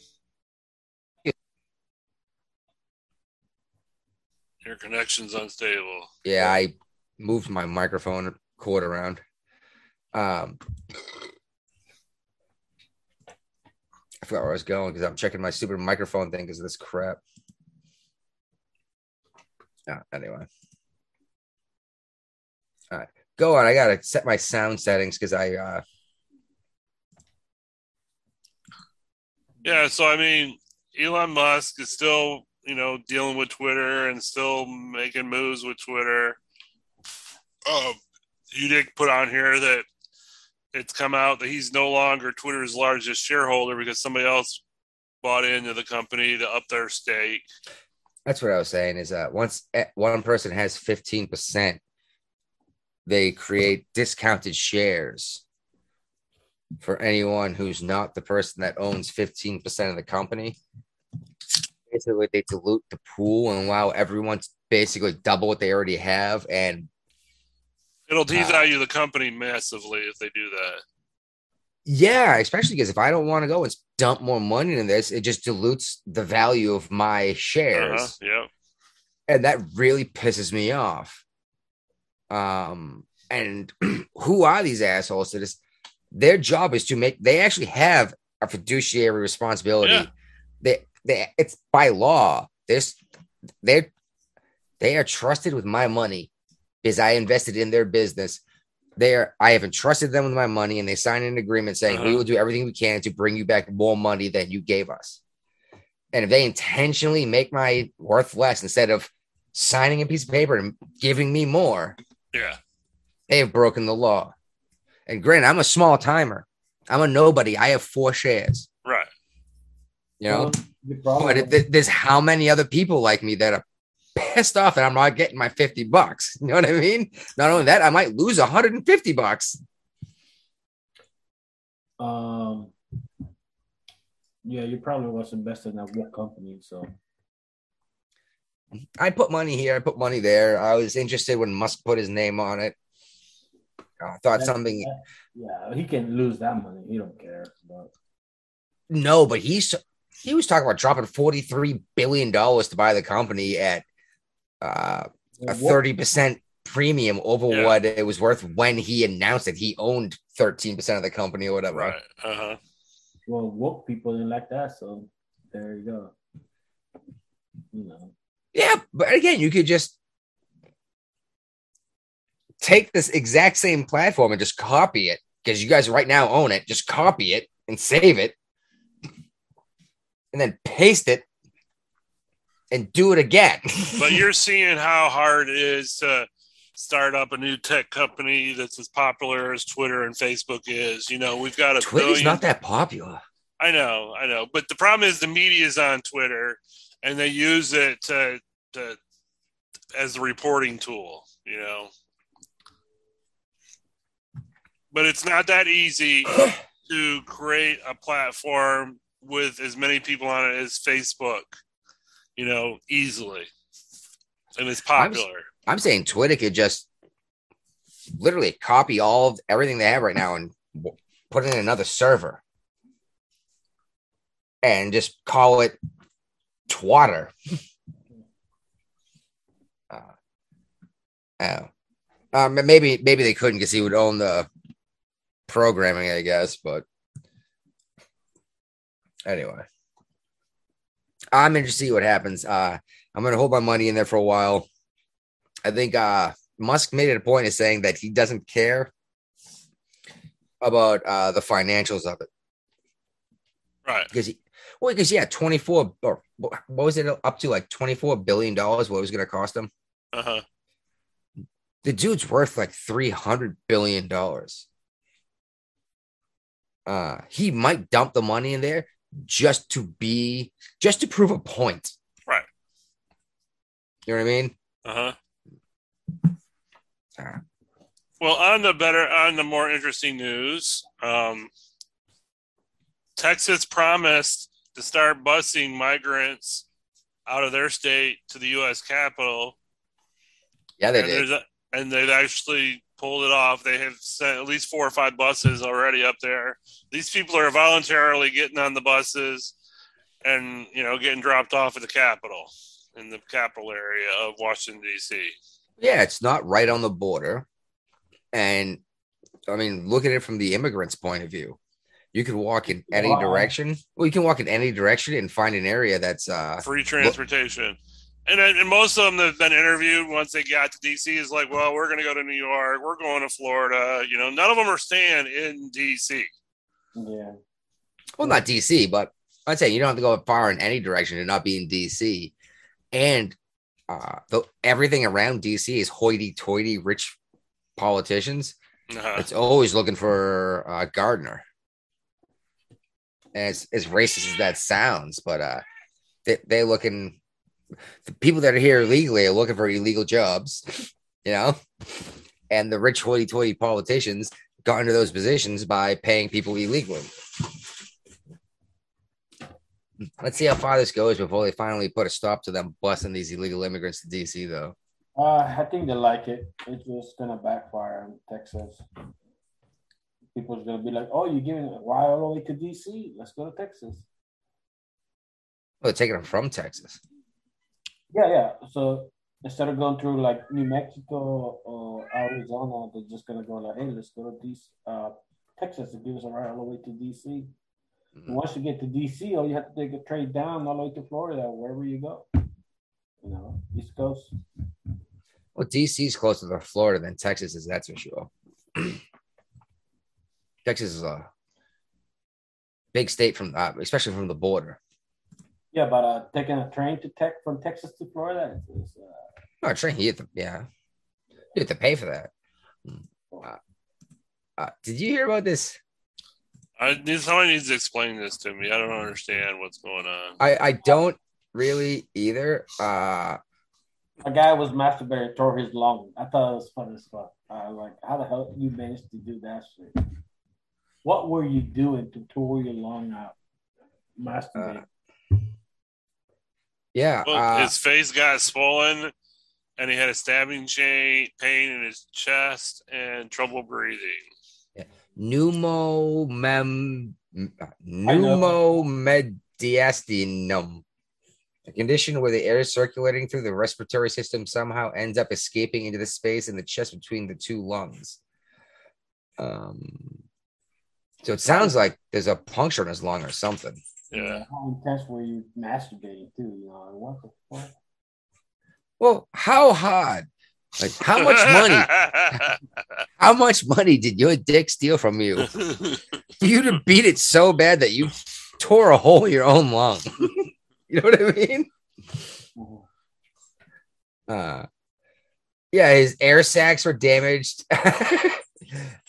Your connection's unstable. Yeah, I moved my microphone cord around. Um, forgot where I was going because I'm checking my stupid microphone thing because of this crap. Yeah, anyway. All right, go on. I gotta set my sound settings because I uh Yeah, so I mean, Elon Musk is still, you know, dealing with Twitter and still making moves with Twitter. Um, you did put on here that it's come out that he's no longer Twitter's largest shareholder because somebody else bought into the company to up their stake. That's what I was saying is that once eh, one person has 15%, they create discounted shares for anyone who's not the person that owns 15% of the company. Basically, they dilute the pool and allow everyone to basically double what they already have. And It'll Uh, devalue the company massively if they do that. yeah, especially because if I don't want to go and dump more money into this, it just dilutes the value of my shares. Uh-huh, yeah. and that really pisses me off. Um, and who are these assholes that is their job is to make they actually have a fiduciary responsibility. Yeah. They they it's by law. This they they are trusted with my money because I invested in their business. They are I have entrusted them with my money and they signed an agreement saying we Uh-huh. will do everything we can to bring you back more money than you gave us. And if they intentionally make my worth less instead of signing a piece of paper and giving me more, Yeah. they have broken the law. And granted, I'm a small timer. I'm a nobody. I have four shares. Right. You know, Well, but it, there's how many other people like me that are pissed off that I'm not getting my 50 bucks. You know what I mean? Not only that, I might lose 150 bucks. Um, yeah, you probably was invested in that one company, so I put money here, I put money there. I was interested when Musk put his name on it. I thought something yeah, he can lose that money. He don't care. But No, but he's he was talking about dropping forty three billion dollars to buy the company at uh, a thirty percent premium over Yeah. what it was worth when he announced that he owned thirteen percent of the company or whatever. Right. Uh huh. well, woke people didn't like that, so there you go. You know, Yeah, but again, you could just take this exact same platform and just copy it because you guys right now own it. Just copy it and save it, and then paste it and do it again. but you're seeing how hard it is to start up a new tech company that's as popular as Twitter and Facebook is. You know, we've got a Twitter's billion. not that popular. I know, I know, but the problem is the media is on Twitter and they use it to, to as a reporting tool. You know, but it's not that easy to create a platform with as many people on it as Facebook. You know, easily, and it's I'm- popular. I'm saying Twitter could just literally copy all of everything they have right now and put it in another server and just call it Twatter. uh, oh. Um, maybe maybe they couldn't because he would own the programming, I guess. But anyway, I'm interested to see what happens. Uh, I'm gonna hold my money in there for a while. I think uh, Musk made it a point of saying that he doesn't care about uh, the financials of it. Right. Because he, well, because yeah, twenty four or what was it up to like twenty four billion dollars? What it was going to cost him? Uh huh. The dude's worth like three hundred billion dollars. Uh, he might dump the money in there just to be just to prove a point. Right. You know what I mean? Uh huh. Ah. Well, on the better, on the more interesting news, um, Texas promised to start busing migrants out of their state to the U.S. Capitol. Yeah, they and did. a- and they've actually pulled it off. They have sent at least four or five buses already up there. These people are voluntarily getting on the buses and you know getting dropped off at the Capitol in the capital area of Washington D.C. Yeah, it's not right on the border. And I mean, look at it from the immigrants' point of view. You can walk in any Wow. direction. Well, you can walk in any direction and find an area that's uh free transportation. And, then- and most of them that have been interviewed once they got to DC is like, well, we're going to go to New York, we're going to Florida. You know, none of them are staying in DC. Yeah. well, not DC, but I'd say you don't have to go far in any direction to not be in DC. And uh the, everything around DC is hoity-toity rich politicians. Uh-huh. It's always looking for uh, Gardner. As as racist as that sounds, but uh, they they looking the people that are here illegally are looking for illegal jobs, you know, and the rich hoity-toity politicians got into those positions by paying people illegally. Let's see how far this goes before they finally put a stop to them busting these illegal immigrants to DC, though. Uh, I think they like it. It's just gonna backfire in Texas. People's gonna be like, "Oh, you're giving it why all the way to DC? Let's go to Texas." Well, they're taking them from Texas. Yeah, yeah. So instead of going through like New Mexico or Arizona, they're just gonna go like, "Hey, let's go to DC, uh, Texas to give us a ride all the way to DC." And once you get to DC, all you have to take a trade down all the way to Florida, wherever you go. You know, East Coast. Well, DC's closer to Florida than Texas is, that's for sure. Texas is a big state from, uh, especially from the border. Yeah, but uh, taking a train to Tech from Texas to Florida is, is uh, No, train, you have to, yeah, you have to pay for that. Uh, uh, did you hear about this? I need somebody needs to explain this to me. I don't understand what's going on. I, I don't really either. Uh, a guy was masturbating, tore his lung. I thought it was funny as fuck. Uh, like, how the hell you managed to do that shit? What were you doing to tore your lung out? Masturbating. Yeah, Well, uh, his face got swollen, and he had a stabbing chain pain in his chest and trouble breathing. pneumomem, know. pneumomediastinum, a condition where the air circulating through the respiratory system somehow ends up escaping into the space in the chest between the two lungs. Um, so it sounds like there's a puncture in his lung or something. Yeah. How intense were you masturbating too? You know, what the fuck? Well, how hard? Like how much money? How much money did your dick steal from you? For you to beat it so bad that you tore a hole in your own lung. you know what I mean? Uh, yeah, his air sacs were damaged.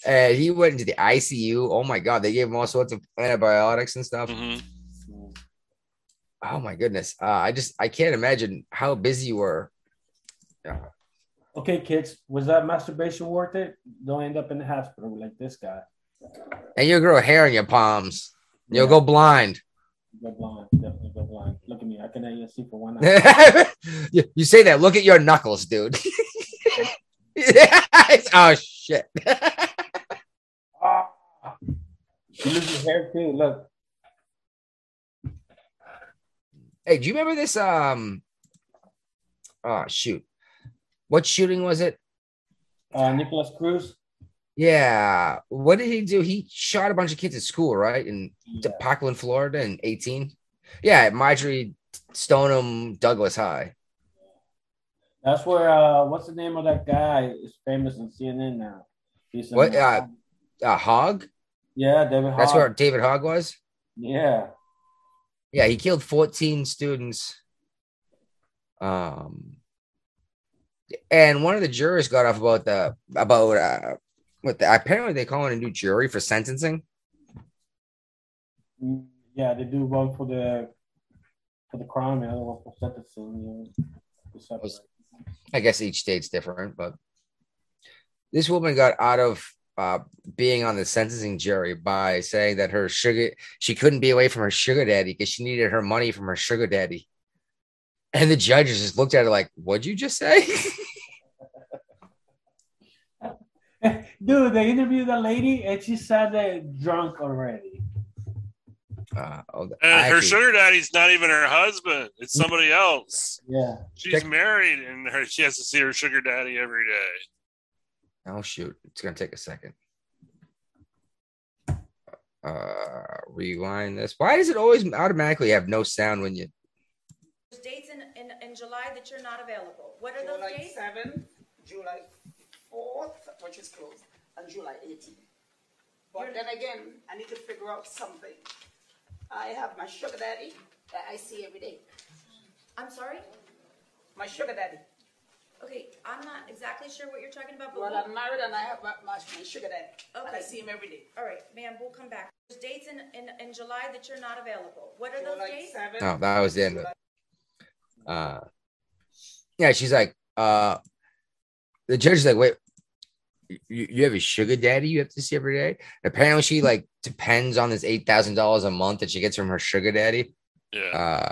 and he went into the ICU. Oh my god, they gave him all sorts of antibiotics and stuff. Mhm. Oh my goodness. Uh, I just I can't imagine how busy you were. Yeah. Okay, kids, was that masturbation worth it? Don't end up in the hospital like this guy. And you'll grow hair on your palms. You'll Yeah. go blind. Go blind, definitely go blind. Look at me, I can only see for one eye. you, you say that. Look at your knuckles, dude. oh shit. Ah! You lose your hair too. Look, hey, do you remember this? Um. Oh shoot. What shooting was it? uh, Nikolas Cruz. Yeah. What did he do? He shot a bunch of kids at school, right? In Yeah. Parkland, Florida, in 18. Yeah, at Marjory Stoneham Douglas High. That's where uh, what's the name of that guy? Is famous on CNN now. He's What, uh, Uh, Hogg. yeah, David. That's where David Hogg was. Yeah, Yeah, he killed 14 students. Um, and one of the jurors got off about the about uh what the apparently they call it a new jury for sentencing. Yeah, they do one for the for the crime and other one for sentencing. You know. I guess each state's different, but this woman got out of uh, being on the sentencing jury by saying that her sugar she couldn't be away from her sugar daddy because she needed her money from her sugar daddy. And the judges just looked at her like, "What'd you just say?" Dude, they interviewed the lady and she said that drunk already. Uh, oh, And I her actually- sugar daddy's not even her husband; it's somebody else. Yeah. She's married, and her she has to see her sugar daddy every day. Oh shoot, it's gonna take a second. Uh, rewind this. Why does it always automatically have no sound when you? There's dates in, in, in July that you're not available. What are those dates? July 7th, July 4th, which is closed, and July 18th. But then again, I need to figure out something. I have my sugar daddy that I see every day. I'm sorry? My sugar daddy. Okay, I'm not exactly sure what you're talking about, but Well, we'll- I'm married and I have my, my, my sugar daddy. And I Okay. see him every day. all right, ma'am, we'll come back. There's dates in, in, in July that you're not available. What are those July dates? 7th. Oh, that was the end of it. Uh, yeah, she's like, uh, the judge is like, wait, you, you have a sugar daddy you have to see every day. Apparently, she like depends on this eight thousand dollars a month that she gets from her sugar daddy. Yeah. Uh,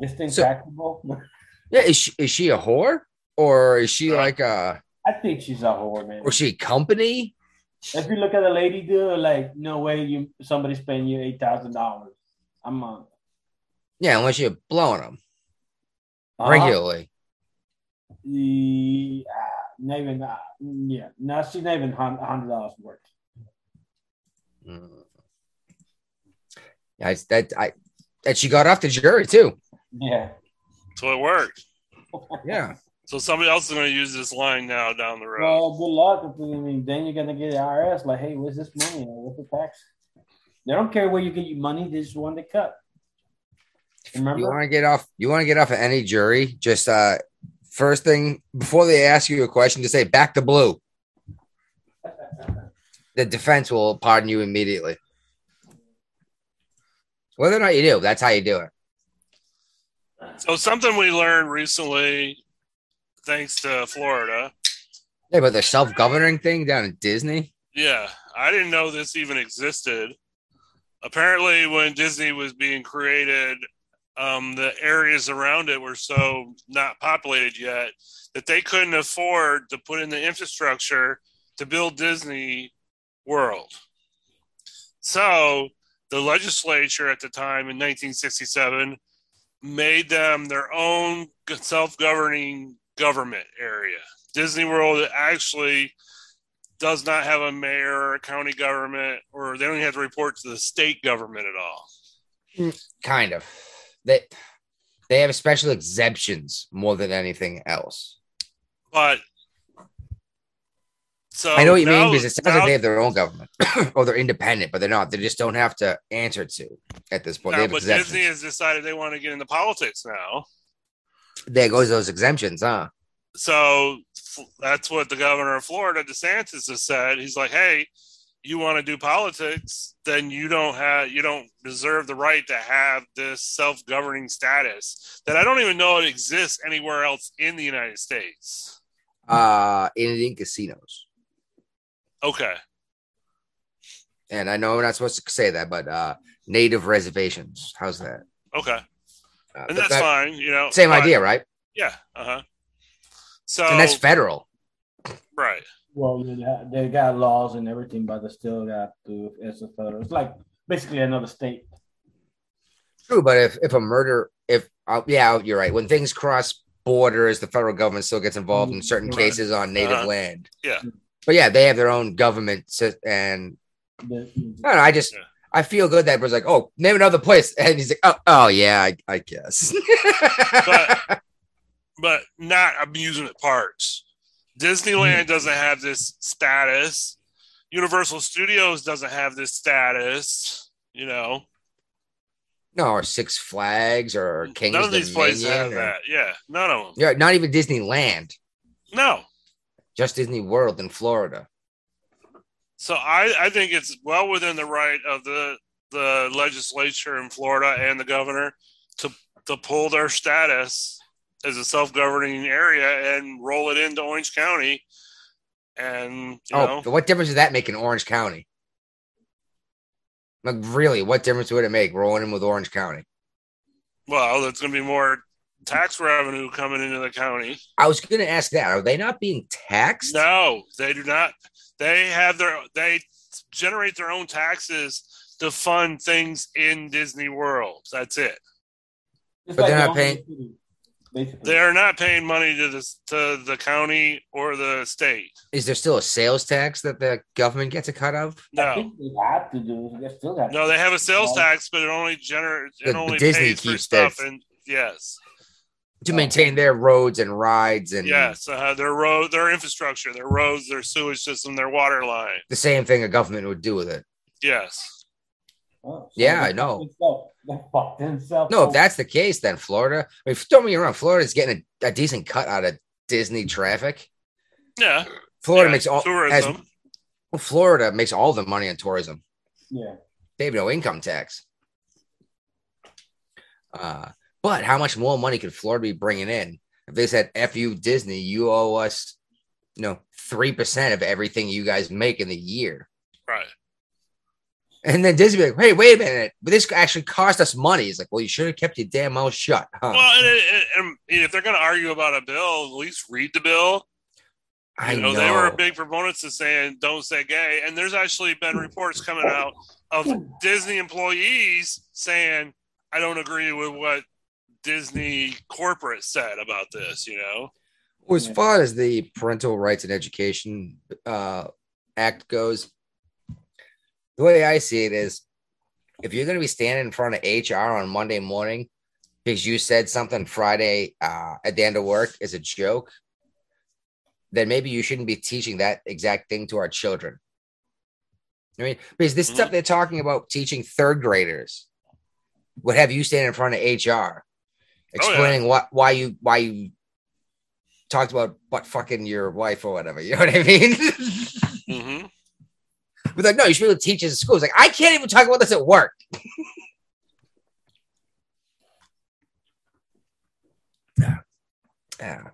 This thing's So- taxable. yeah, is she is she a whore or is she like a I think she's a whore, man. or she a company? If you look at the lady, dude, like no way you somebody's paying you eight thousand dollars a month. Yeah, unless you're blowing them Uh-huh. regularly. The, uh, not even, uh, yeah, no, she's not even hundred dollars worth. Mm. Yeah, that I that she got off the jury too. Yeah. So it worked. Yeah. So somebody else is going to use this line now down the road. Well, good luck. I mean, then you're gonna get the IRS like, hey, where's this money? What's the tax? They don't care where you get your money. They just want to cut. Remember? You want to get off you want to get off of any jury, just uh first thing before they ask you a question, just say back to blue. The defense will pardon you immediately. Whether or not you do, that's how you do it. So something we learned recently, thanks to Florida. Yeah, but the self-governing thing down in Disney. Yeah, I didn't know this even existed. Apparently, when Disney was being created, um, the areas around it were so not populated yet that they couldn't afford to put in the infrastructure to build Disney World. So the legislature at the time in 1967 made them their own self-governing government area. Disney World actually does not have a mayor or a county government, or they don't even have to report to the state government at all. Hmm. Kind of. They they have special exemptions more than anything else. But so I know what you now- mean because it sounds now- like they have their own government or they're independent, but they're not. They just don't have to answer to at this point. now, they have but exemptions. Disney has decided they want to get into politics now. There goes those exemptions, huh? So that's what the governor of Florida, DeSantis, has said. He's like, "Hey, you want to do politics? Then you don't have, you don't deserve the right to have this self-governing status that I don't even know it exists anywhere else in the United States." Uh Indian casinos. Okay, And I know we're not supposed to say that, but uh native reservations. How's that? okay, Uh, and that's that- fine. You know, Same but- idea, right? Yeah. Uh huh. So and that's federal. right. Well, they got laws and everything, but they still got to. It's a federal. It's like basically another state. True, but if if a murder, if uh, yeah, you're right. When things cross borders, the federal government still gets involved in certain Right. cases on native Uh-huh. land. Yeah. But yeah, they have their own government, and I don't know. I just I feel good that was like, oh, name another place, and he's like, oh, oh yeah, I, I guess. but but not amusement parks. Disneyland mm-hmm. doesn't have this status. Universal Studios doesn't have this status. You know, No, or Six Flags or King's None of these places have or- that. Yeah, none of them. Yeah, not even Disneyland, No. just Disney World in Florida. So I, I think it's well within the right of the the legislature in Florida and the governor to to pull their status as a self governing area and roll it into Orange County. And you oh, know, what difference does that make in Orange County? Like, really, what difference would it make rolling in with Orange County? well, there's going to be more tax revenue coming into the county. I was going to ask that. Are they not being taxed? No, they do not. They have their they generate their own taxes to fund things in Disney World. That's it. It's But they're not paying- Basically. They are not paying money to the to the county or the state. Is there still a sales tax that the government gets a cut of? I No, think they have to do. They still have. no, they have a sales tax, but it only generates it the only Disney pays for keeps stuff. their- And yes, To maintain their roads and rides and yes, uh, their road, their infrastructure, their roads, their sewage system, their water line. the same thing a government would do with it. Yes, Oh, so Yeah, I know. fucked themselves- They fucked themselves. No, if that's the case, then Florida. I mean, don't me wrong. Florida's getting a, a decent cut out of Disney traffic. yeah. Florida Yeah, makes all tourism. has- well, Florida makes all the money on tourism. yeah. They have no income tax. Uh, but how much more money could Florida be bringing in if they said, "F you, Disney, you owe us, you know, three percent of everything you guys make in the year," right. and then Disney be like, "Hey, wait a minute, but this actually cost us money." It's like, well, you should have kept your damn mouth shut, huh? Well, and, and, and if they're going to argue about a bill, at least read the bill. I you know, they were big proponents of saying don't say gay and there's actually been reports coming out of disney employees saying i don't agree with what disney corporate said about this you know? Well, as far as the Parental Rights and Education uh, Act goes, the way I see it is if you're going to be standing in front of HR on Monday morning because you said something Friday uh, at the end of work is a joke, then maybe you shouldn't be teaching that exact thing to our children. I mean, because this stuff they're talking about teaching third graders would have you stand in front of HR explaining what why you why you talked about butt fucking your wife or whatever. You know what I mean? mm-hmm. But like, no, you should be able to teach this at school. It's like, I can't even talk about this at work. yeah.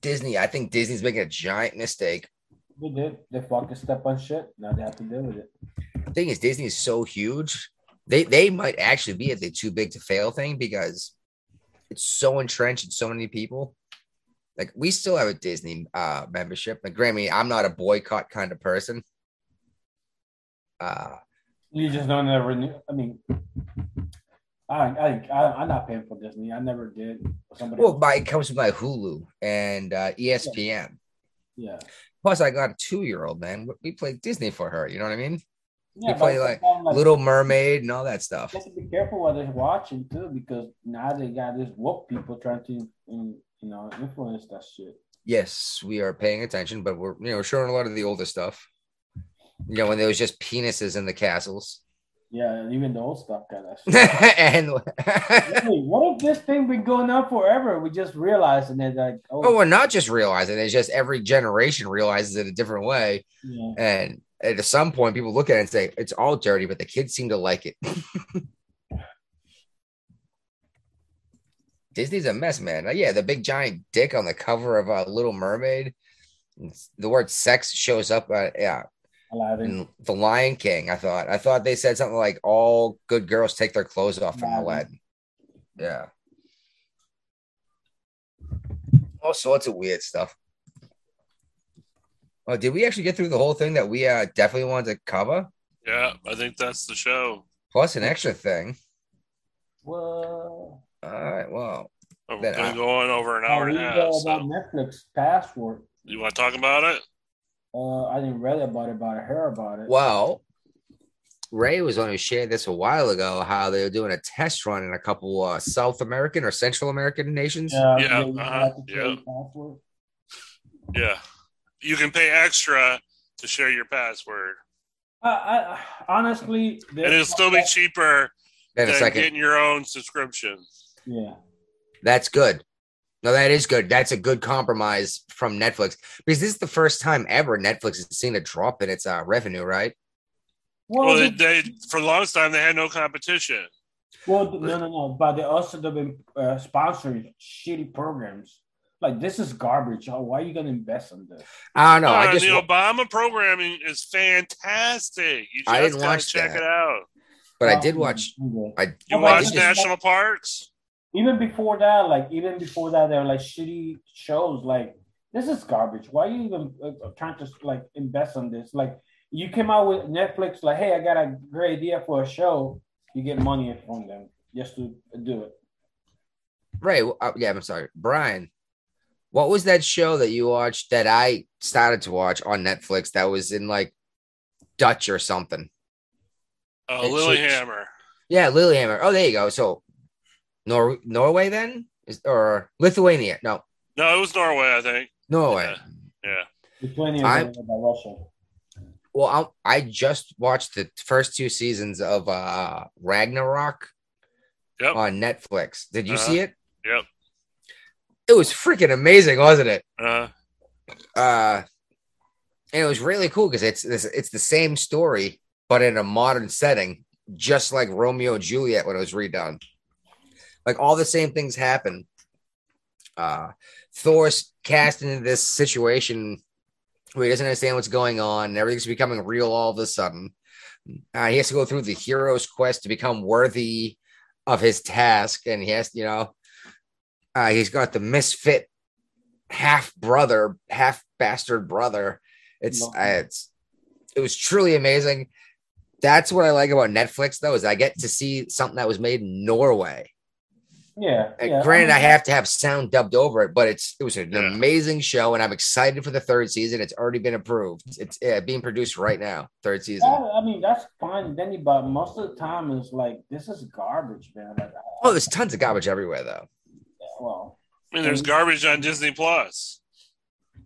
Disney, I think Disney's making a giant mistake. They did. They fucking step on shit. Now they have to deal with it. The thing is, Disney is so huge. They they might actually be at the too big to fail thing because it's so entrenched in so many people. Like we still have a Disney uh membership. Like Grammy, I'm not a boycott kind of person. Uh You just don't ever. I mean, I, I, I, I'm not paying for Disney. I never did. Somebody well, my it comes with my Hulu and uh ESPN. yeah. Plus, I got a two year old man. We play Disney for her. You know what I mean? Yeah, we play like like, Little Mermaid and all that stuff. You have to be careful what they're watching too, because now they got this woke people trying to, you know, influence that shit. Yes, we are paying attention, but we're you know showing a lot of the older stuff. You know, when there was just penises in the castles. Yeah, even the old stuff got that and Really, what if this thing been going on forever? We just realized and then like, oh, oh, we're not just realizing it's just every generation realizes it a different way. yeah. And at some point, people look at it and say it's all dirty, but the kids seem to like it. Disney's a mess, man. Yeah, the big giant dick on the cover of uh, Little Mermaid. The word sex shows up. Uh, yeah, Aladdin. The Lion King. I thought. I thought they said something like all good girls take their clothes off from Aladdin. Aladdin. Yeah. All sorts of weird stuff. Oh, did we actually get through the whole thing that we uh, definitely wanted to cover? yeah i think that's the show Plus an extra thing. Well, All right. Well, we're gonna go on over an I hour and a read half uh, so about Netflix password. you want to talk about it Uh, I didn't read about it, but I heard about it. well, Ray was on who shared this a while ago. How they were doing a test run in a couple uh, South American or Central American nations. Yeah, Yeah, uh-huh, yeah. password. yeah you can pay extra to share your password I, I honestly, and it'll still be cheaper than getting your own subscription. Yeah. That's good. No, that is good. That's a good compromise from Netflix because this is the first time ever Netflix has seen a drop in its uh, revenue, right? Well, they, they for the longest time they had no competition. Well, no, no, no. But they also have been uh, sponsoring shitty programs. Like this is garbage. Oh, why are you gonna invest in this? I don't know. I Uh, just the wa- Obama programming is fantastic. You just I didn't watch check that. it out. but I did watch. okay. I You but watch it's just National like- Parks? Even before that, like even before that, there were like shitty shows. Like this is garbage. Why are you even uh, trying to like invest in this? Like you came out with Netflix, like, hey, I got a great idea for a show. You get money from them just to do it. Right. well, uh, yeah, I'm sorry. Brian, what was that show that you watched that I started to watch on Netflix that was in like Dutch or something? Uh, It- Lilyhammer. Yeah, Lilyhammer. Oh, there you go. So Nor Norway then? Is, or Lithuania? No, No, it was Norway, I think. Norway. Yeah. Lithuania I'm- by Russia. Well, I'll, I just watched the first two seasons of uh Ragnarok Yep. on Netflix. Did you Uh-huh. see it? Yep. It was freaking amazing, wasn't it? Uh, uh and it was really cool because it's, it's it's the same story but in a modern setting just like romeo and juliet when it was redone. Like all the same things happen. Uh thor's cast into this situation where he doesn't understand what's going on and everything's becoming real all of a sudden. Uh, he has to go through the hero's quest to become worthy of his task and he has you know uh, he's got the misfit half brother, half bastard brother. It's Love uh, it's it was truly amazing. That's what I like about Netflix, though, is I get to see something that was made in Norway. Yeah. And yeah. granted, I mean, have to have sound dubbed over it, but it's it was an amazing show, and I'm excited for the third season. It's already been approved. It's uh, being produced right now. Third season. yeah, I mean, that's fine, Denny, but most of the time it's like this is garbage, man. Like, Oh, there's tons of garbage everywhere, though, well, I mean, there's garbage on Disney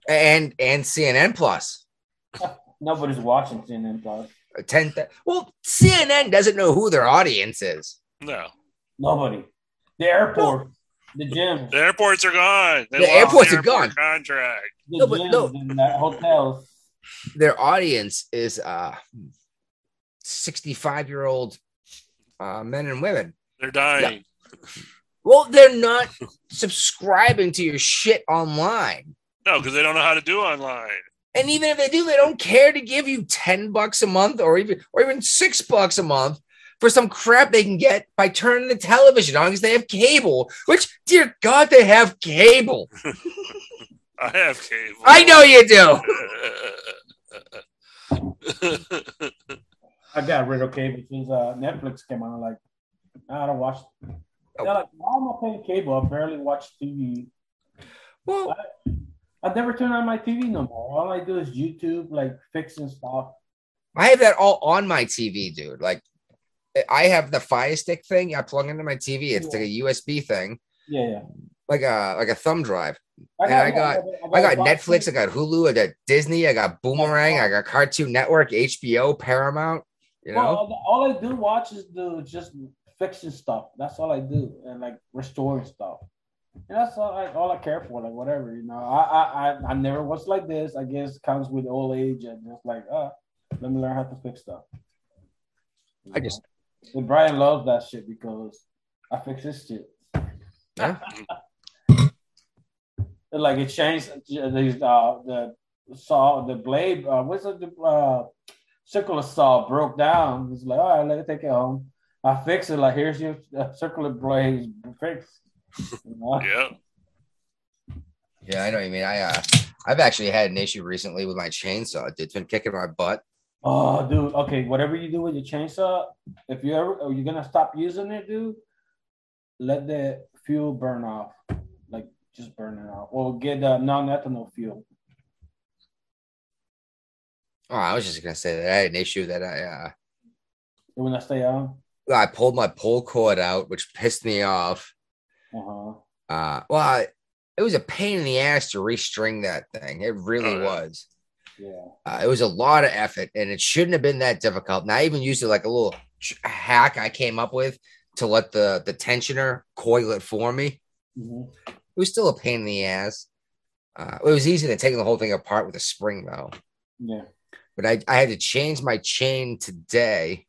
and and CNN Plus. nobody's watching CNN Plus. Ten. Th- well, CNN doesn't know who their audience is. No. Nobody. The airport, the gyms, The airports are gone. They The lost airports the are gone. Contract. the No, but no. and the hotels. their audience is uh 65 year old uh men and women They're dying. Well they're not subscribing to your shit online No, because they don't know how to do online. and even if they do they don't care to give you 10 bucks a month or even or even six bucks a month for some crap they can get by turning the television on because they have cable which dear god they have cable I have cable. i know you do I got rid of cable since uh, Netflix came out. Like, I don't watch. Oh. They're like, why am I paying cable? I barely watch TV. well I, I never turn on my TV no more. All I do is YouTube, like fixing stuff. I have that all on my TV, dude. Like, I have the Fire Stick thing. I plug into my TV. It's like a USB thing, Yeah, yeah. like a like a thumb drive. I and I got I got box Netflix. set. I got Hulu. I got Disney. I got Boomerang. I got Cartoon Network, HBO, Paramount. You know, all, all I do watch is do just fixing stuff. That's all I do, and like restoring stuff. And that's all I all I care for. Like whatever, you know. I I I, I never was like this. I guess comes with old age and just like, uh, let me learn how to fix stuff. I just And Brian loves that shit because I fix his shit. Yeah. Like it changed these uh the saw the blade uh what's it the uh circular saw broke down. It's like, all right, let me take it home. I fix it. Like, here's your uh, circular blade fixed. You know? yeah. yeah, I know what you mean. I uh, I've actually had an issue recently with my chainsaw. It's been kicking my butt. Oh, dude. Okay, whatever you do with your chainsaw, if you ever are you gonna stop using it, dude, let the fuel burn off. Like, just burn it off, or get uh, non-ethanol fuel. Oh, I was just gonna say that I had an issue that I uh, When I stay on. I pulled my pull cord out, which pissed me off. Uh huh. Uh, well, I, it was a pain in the ass to restring that thing. It really Oh, was. Yeah. Uh, it was a lot of effort, and it shouldn't have been that difficult. And I even used it like a little hack I came up with to let the the tensioner coil it for me. Mhm. It was still a pain in the ass. Uh, it was easy to take the whole thing apart with a spring though. Yeah. But I, I had to change my chain today.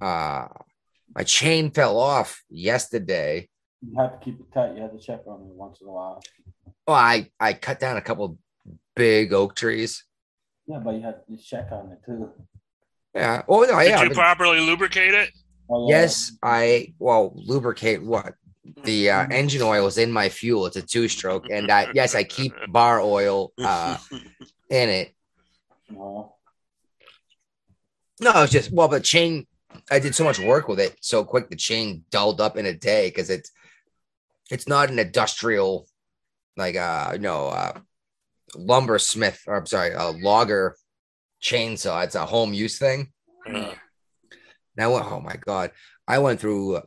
Uh my chain fell off yesterday. You have to keep it tight. You have to check on it once in a while. Well, I, I cut down a couple big oak trees. Yeah, but you have to check on it too. Yeah. Oh no, Did yeah. you I've been- properly lubricate it? Oh, yeah. Yes, I well lubricate what the uh, engine oil is in my fuel. It's a two stroke, and I yes I keep bar oil uh, in it. No. No, it's just well, the chain. I did so much work with it so quick. The chain dulled up in a day because it's it's not an industrial like uh no uh lumber smith or I'm sorry a logger chainsaw. It's a home use thing. Uh, Now, oh my god, I went through.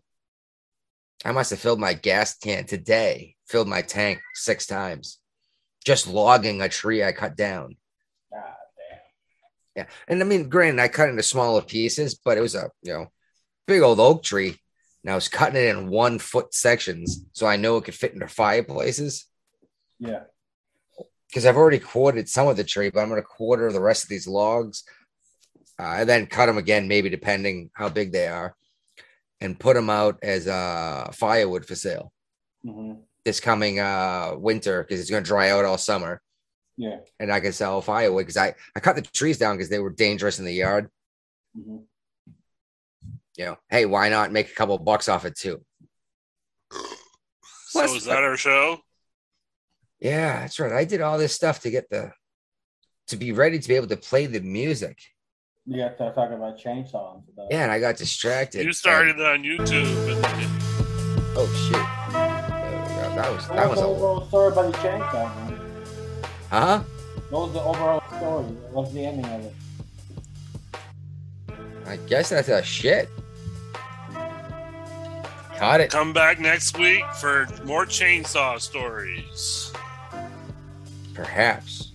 I must have filled my gas can today. Filled my tank six times, just logging a tree I cut down. Yeah, and I mean, granted, I cut into smaller pieces, but it was a you know big old oak tree. And I was cutting it in one foot sections, so I know it could fit into fireplaces. Yeah. Because I've already quartered some of the tree, but I'm going to quarter the rest of these logs, uh, and then cut them again, maybe depending how big they are, and put them out as uh, firewood for sale hmm this coming uh, winter because it's going to dry out all summer, Yeah. and I could sell firewood because I I cut the trees down because they were dangerous in the yard. hmm You know, hey, why not make a couple bucks off it too? so is that our show? Yeah, that's right. I did all this stuff to get the to be ready to be able to play the music. You got to talk about chainsaw and. Yeah, and I got distracted. You started it on YouTube. And, Oh shit! There we. That was that was was the a overall story about the chainsaw, man? Huh? What was the overall story? What's the ending of it? I guess that's a shit. Got it. come back next week for more chainsaw stories. Perhaps.